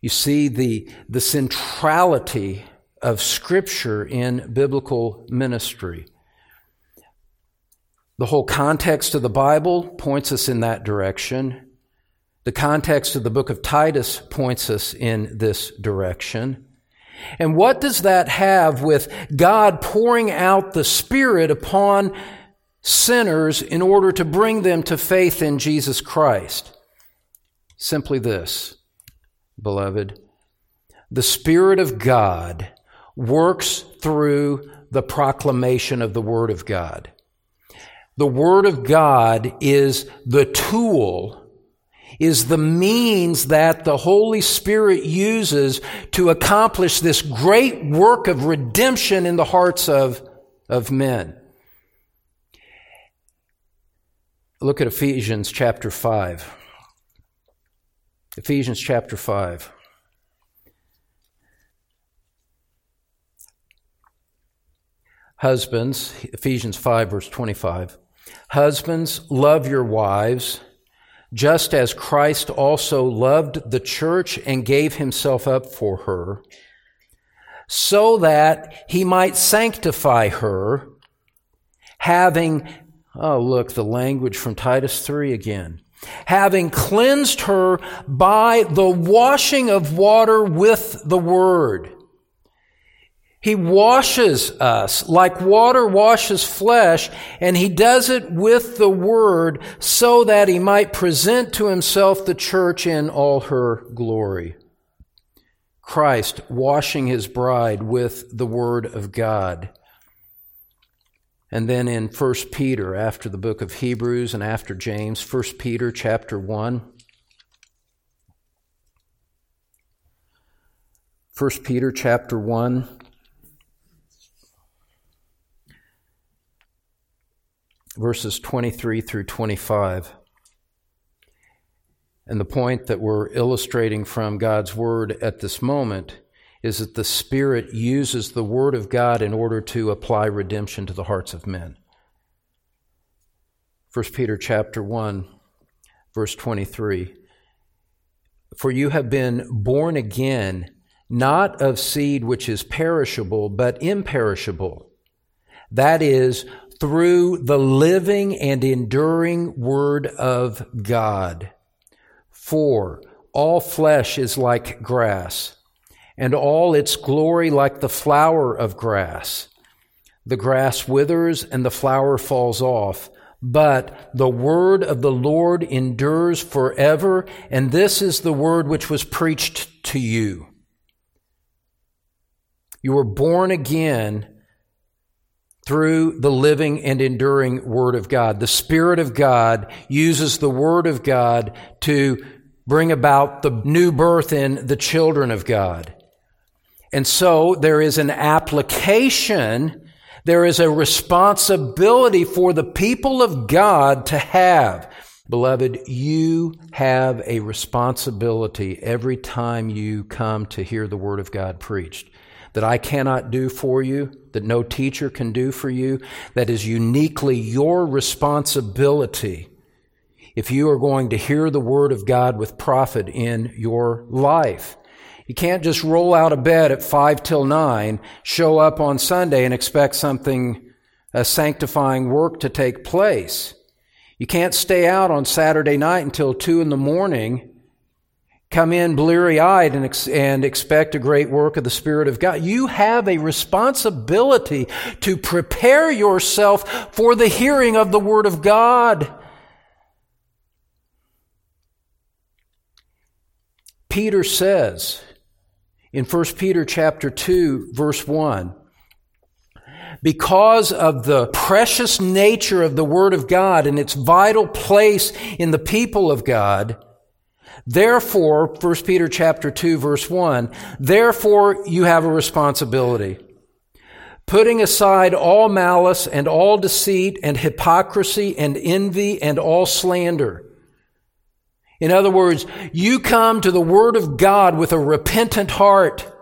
you see the, the centrality of Scripture in biblical ministry. The whole context of the Bible points us in that direction. The context of the book of Titus points us in this direction. And what does that have with God pouring out the Spirit upon sinners in order to bring them to faith in Jesus Christ? Simply this, beloved. The Spirit of God works through the proclamation of the Word of God. The Word of God is the tool, is the means that the Holy Spirit uses to accomplish this great work of redemption in the hearts of, of men. Look at Ephesians chapter 5. Ephesians chapter 5. Husbands, Ephesians 5, verse 25. Husbands, love your wives, just as Christ also loved the church and gave himself up for her, so that he might sanctify her, having, oh, look, the language from Titus 3 again. Having cleansed her by the washing of water with the word he washes us like water washes flesh, and he does it with the word so that he might present to himself the church in all her glory. Christ washing his bride with the word of God. And then in 1 Peter, after the book of Hebrews and after James, 1 Peter chapter 1. 1 Peter chapter 1. Verses 23 through 25. And the point that we're illustrating from God's Word at this moment is that the Spirit uses the Word of God in order to apply redemption to the hearts of men. 1 Peter chapter 1, verse 23. For you have been born again, not of seed which is perishable, but imperishable. That is, through the living and enduring Word of God. For all flesh is like grass, and all its glory like the flower of grass. The grass withers and the flower falls off, but the word of the Lord endures forever, and this is the word which was preached to you. You were born again through the living and enduring Word of God. The Spirit of God uses the Word of God to bring about the new birth in the children of God. And so there is an application, there is a responsibility for the people of God to have. Beloved, you have a responsibility every time you come to hear the Word of God preached that I cannot do for you, that no teacher can do for you, that is uniquely your responsibility if you are going to hear the Word of God with profit in your life. You can't just roll out of bed at 5 till 9, show up on Sunday and expect something, a sanctifying work to take place. You can't stay out on Saturday night until 2 in the morning come in bleary eyed and, ex- and expect a great work of the Spirit of God. You have a responsibility to prepare yourself for the hearing of the Word of God. Peter says in 1 Peter chapter 2 verse 1 because of the precious nature of the Word of God and its vital place in the people of God, therefore, 1 Peter chapter 2 verse 1, therefore you have a responsibility. Putting aside all malice and all deceit and hypocrisy and envy and all slander. In other words, you come to the Word of God with a repentant heart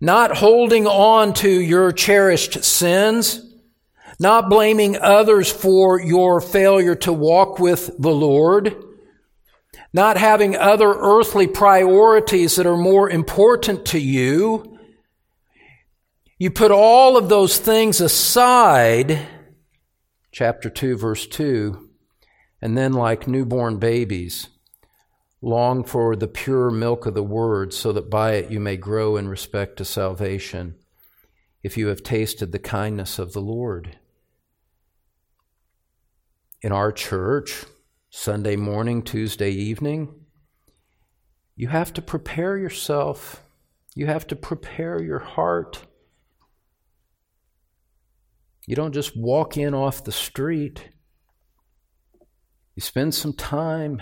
not holding on to your cherished sins, not blaming others for your failure to walk with the Lord, not having other earthly priorities that are more important to you. You put all of those things aside, chapter 2, verse 2, and then, like newborn babies, Long for the pure milk of the word, so that by it you may grow in respect to salvation, if you have tasted the kindness of the Lord. In our church, Sunday morning, Tuesday evening, you have to prepare yourself. You have to prepare your heart. You don't just walk in off the street. You spend some time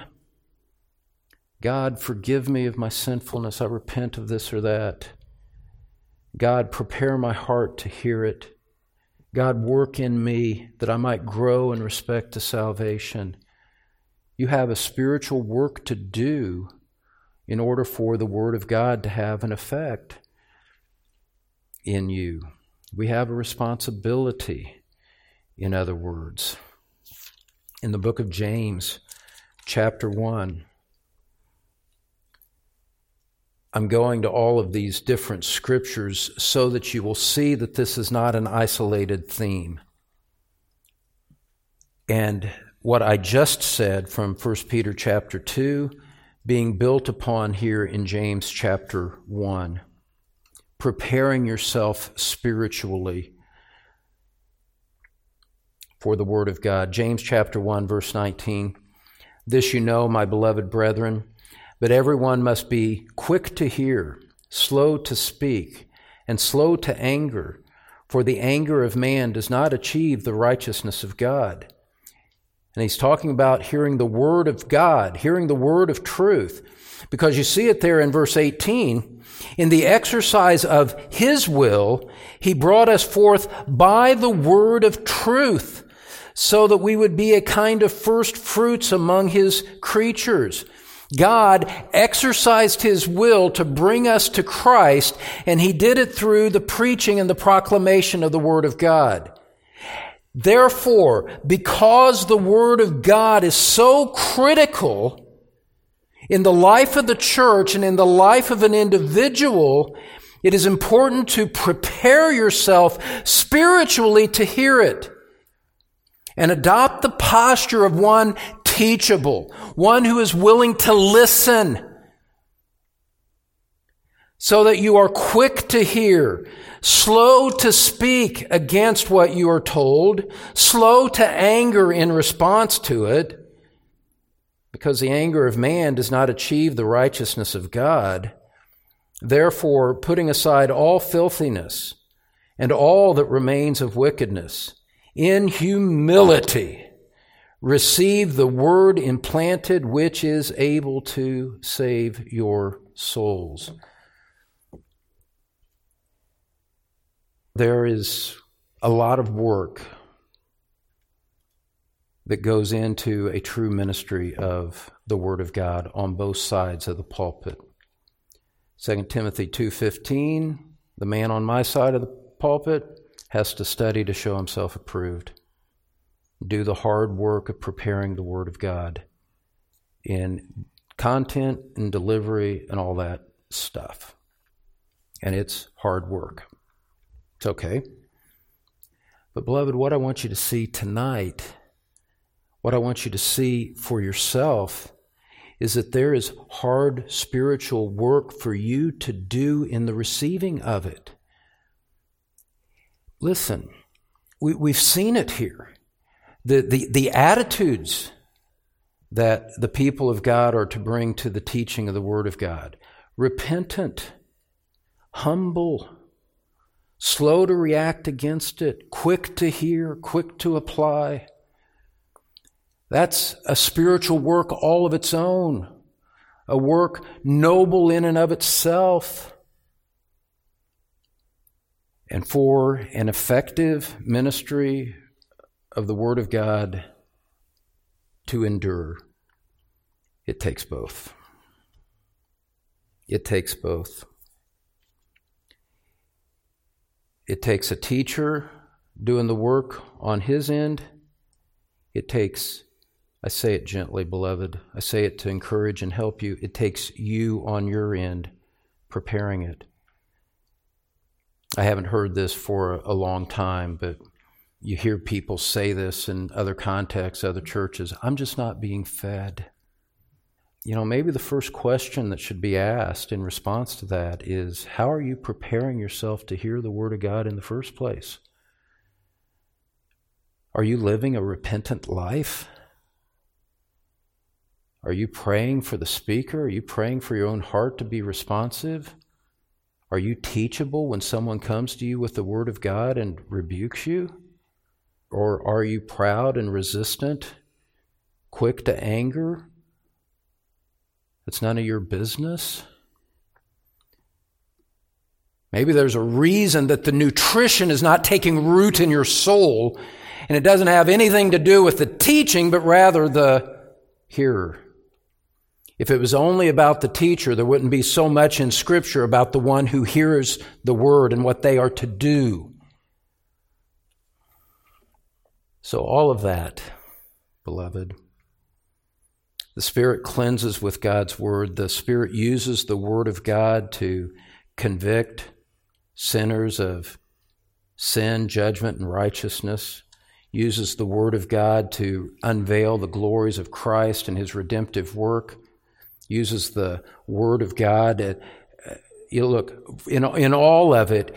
God, forgive me of my sinfulness. I repent of this or that. God, prepare my heart to hear it. God, work in me that I might grow in respect to salvation. You have a spiritual work to do in order for the Word of God to have an effect in you. We have a responsibility, in other words. In the book of James, chapter 1, I'm going to all of these different scriptures so that you will see that this is not an isolated theme. And what I just said from 1 Peter chapter 2 being built upon here in James chapter 1. Preparing yourself spiritually for the Word of God. James chapter 1, verse 19. This you know, my beloved brethren but everyone must be quick to hear, slow to speak, and slow to anger, for the anger of man does not achieve the righteousness of God. And he's talking about hearing the word of God, hearing the word of truth, because you see it there in verse 18. In the exercise of his will, he brought us forth by the word of truth, so that we would be a kind of first fruits among his creatures. God exercised his will to bring us to Christ, and he did it through the preaching and the proclamation of the Word of God. Therefore, because the Word of God is so critical in the life of the church and in the life of an individual, it is important to prepare yourself spiritually to hear it and adopt the posture of one teachable, one who is willing to listen, so that you are quick to hear, slow to speak against what you are told, slow to anger in response to it, because the anger of man does not achieve the righteousness of God. Therefore, putting aside all filthiness and all that remains of wickedness, in humility, receive the word implanted which is able to save your souls. There is a lot of work that goes into a true ministry of the word of God on both sides of the pulpit. 2 Timothy 2:15, the man on my side of the pulpit has to study to show himself approved do the hard work of preparing the Word of God in content and delivery and all that stuff. And it's hard work. It's okay. But, beloved, what I want you to see tonight, what I want you to see for yourself, is that there is hard spiritual work for you to do in the receiving of it. Listen, we, we've seen it here the, the, the attitudes that the people of God are to bring to the teaching of the Word of God repentant, humble, slow to react against it, quick to hear, quick to apply. That's a spiritual work all of its own, a work noble in and of itself. And for an effective ministry of the Word of God to endure, it takes both. It takes both. It takes a teacher doing the work on his end. It takes, I say it gently, beloved, I say it to encourage and help you. It takes you on your end preparing it. I haven't heard this for a long time, but you hear people say this in other contexts, other churches. I'm just not being fed. You know, maybe the first question that should be asked in response to that is how are you preparing yourself to hear the Word of God in the first place? Are you living a repentant life? Are you praying for the speaker? Are you praying for your own heart to be responsive? Are you teachable when someone comes to you with the Word of God and rebukes you? Or are you proud and resistant, quick to anger? It's none of your business. Maybe there's a reason that the nutrition is not taking root in your soul, and it doesn't have anything to do with the teaching, but rather the hearer. If it was only about the teacher, there wouldn't be so much in Scripture about the one who hears the word and what they are to do. So, all of that, beloved, the Spirit cleanses with God's word. The Spirit uses the word of God to convict sinners of sin, judgment, and righteousness. Uses the word of God to unveil the glories of Christ and his redemptive work uses the Word of God. Uh, you look, in, in all of it,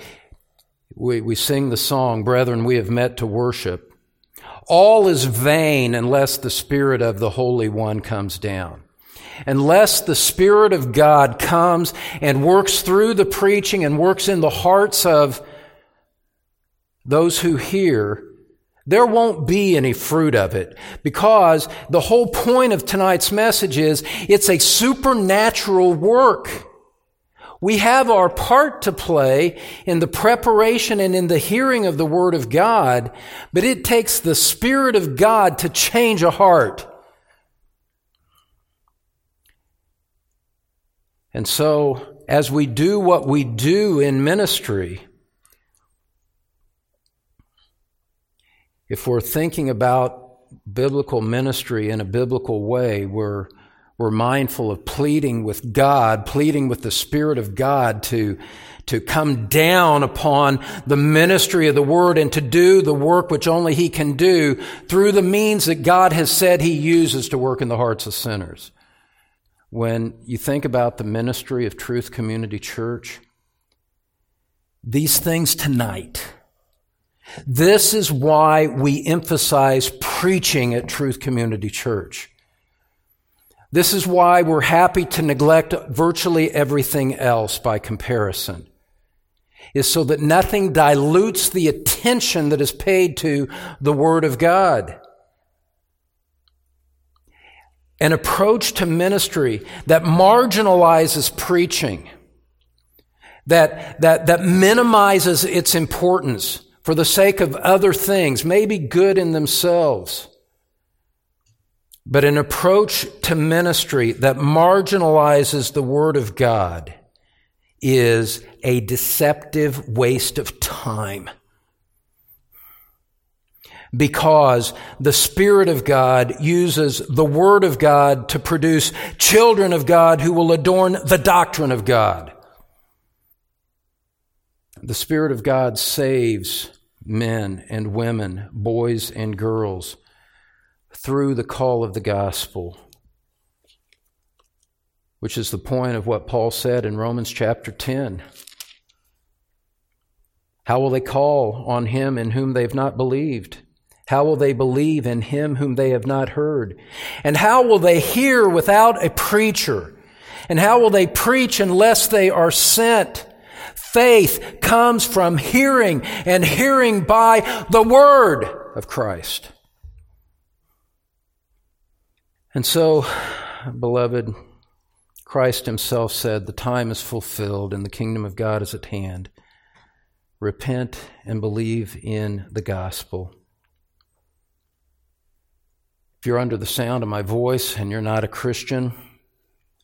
we, we sing the song, Brethren, we have met to worship. All is vain unless the Spirit of the Holy One comes down. Unless the Spirit of God comes and works through the preaching and works in the hearts of those who hear, there won't be any fruit of it because the whole point of tonight's message is it's a supernatural work. We have our part to play in the preparation and in the hearing of the Word of God, but it takes the Spirit of God to change a heart. And so, as we do what we do in ministry, if we're thinking about biblical ministry in a biblical way, we're, we're mindful of pleading with God, pleading with the Spirit of God to, to come down upon the ministry of the Word and to do the work which only He can do through the means that God has said He uses to work in the hearts of sinners. When you think about the ministry of Truth Community Church, these things tonight, this is why we emphasize preaching at Truth Community Church. This is why we're happy to neglect virtually everything else by comparison. Is so that nothing dilutes the attention that is paid to the Word of God. An approach to ministry that marginalizes preaching, that, that, that minimizes its importance, for the sake of other things, maybe good in themselves, but an approach to ministry that marginalizes the Word of God is a deceptive waste of time. Because the Spirit of God uses the Word of God to produce children of God who will adorn the doctrine of God. The Spirit of God saves men and women, boys and girls, through the call of the gospel, which is the point of what Paul said in Romans chapter 10. How will they call on him in whom they have not believed? How will they believe in him whom they have not heard? And how will they hear without a preacher? And how will they preach unless they are sent? Faith comes from hearing and hearing by the word of Christ. And so, beloved, Christ himself said, The time is fulfilled and the kingdom of God is at hand. Repent and believe in the gospel. If you're under the sound of my voice and you're not a Christian,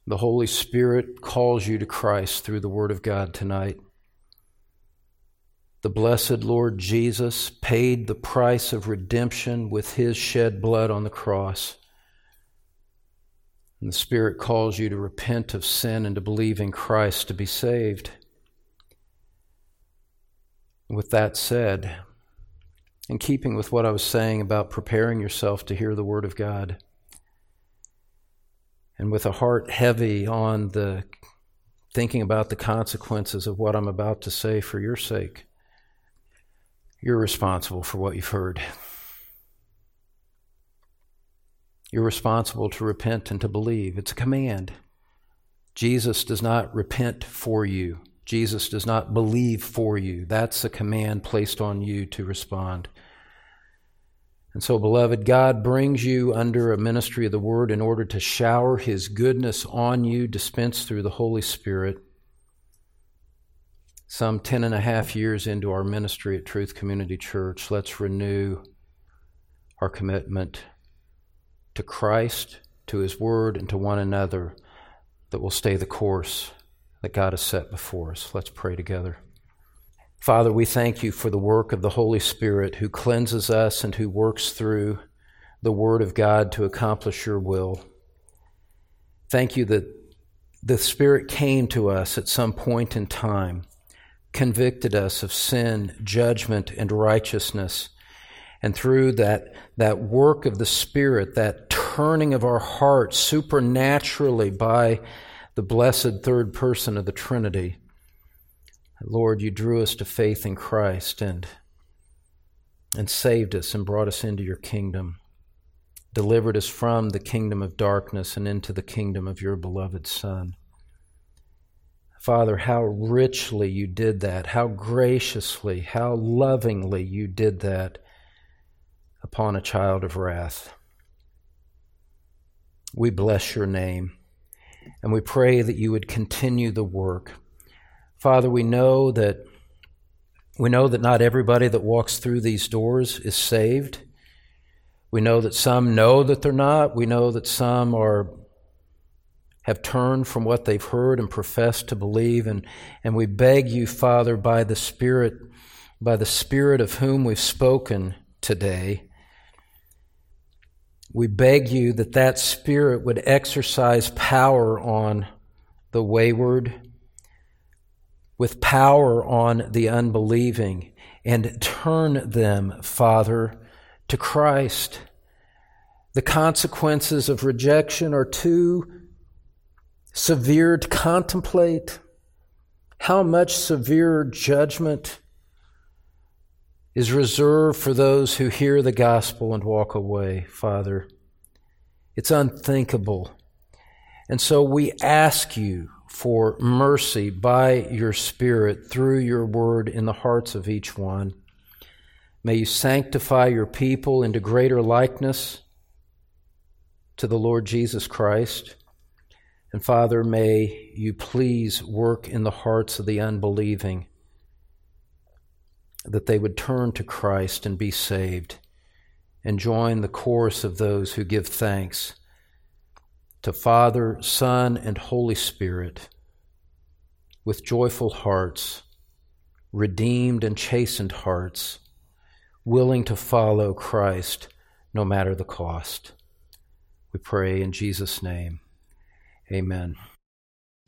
the Holy Spirit calls you to Christ through the Word of God tonight. The blessed Lord Jesus paid the price of redemption with his shed blood on the cross. And the Spirit calls you to repent of sin and to believe in Christ to be saved. With that said, in keeping with what I was saying about preparing yourself to hear the Word of God. And with a heart heavy on the thinking about the consequences of what I'm about to say for your sake, you're responsible for what you've heard. You're responsible to repent and to believe. It's a command. Jesus does not repent for you. Jesus does not believe for you. That's a command placed on you to respond. And so, beloved, God brings you under a ministry of the Word in order to shower His goodness on you, dispensed through the Holy Spirit. Some ten and a half years into our ministry at Truth Community Church, let's renew our commitment to Christ, to His Word, and to one another that will stay the course that God has set before us. Let's pray together. Father, we thank you for the work of the Holy Spirit who cleanses us and who works through the Word of God to accomplish your will. Thank you that the Spirit came to us at some point in time, convicted us of sin, judgment, and righteousness. And through that, that work of the Spirit, that turning of our hearts supernaturally by the blessed third person of the Trinity, Lord, you drew us to faith in Christ and, and saved us and brought us into your kingdom, delivered us from the kingdom of darkness and into the kingdom of your beloved Son. Father, how richly you did that, how graciously, how lovingly you did that upon a child of wrath. We bless your name, and we pray that you would continue the work Father, we know that we know that not everybody that walks through these doors is saved. We know that some know that they're not. We know that some are have turned from what they've heard and professed to believe and and we beg you father by the spirit by the spirit of whom we've spoken today we beg you that that spirit would exercise power on the wayward with power on the unbelieving and turn them, Father, to Christ. The consequences of rejection are too severe to contemplate. How much severe judgment is reserved for those who hear the gospel and walk away, Father. It's unthinkable. And so we ask you, for mercy by your Spirit through your word in the hearts of each one. May you sanctify your people into greater likeness to the Lord Jesus Christ. And Father, may you please work in the hearts of the unbelieving that they would turn to Christ and be saved and join the chorus of those who give thanks to Father, Son, and Holy Spirit with joyful hearts, redeemed and chastened hearts, willing to follow Christ no matter the cost. We pray in Jesus' name. Amen.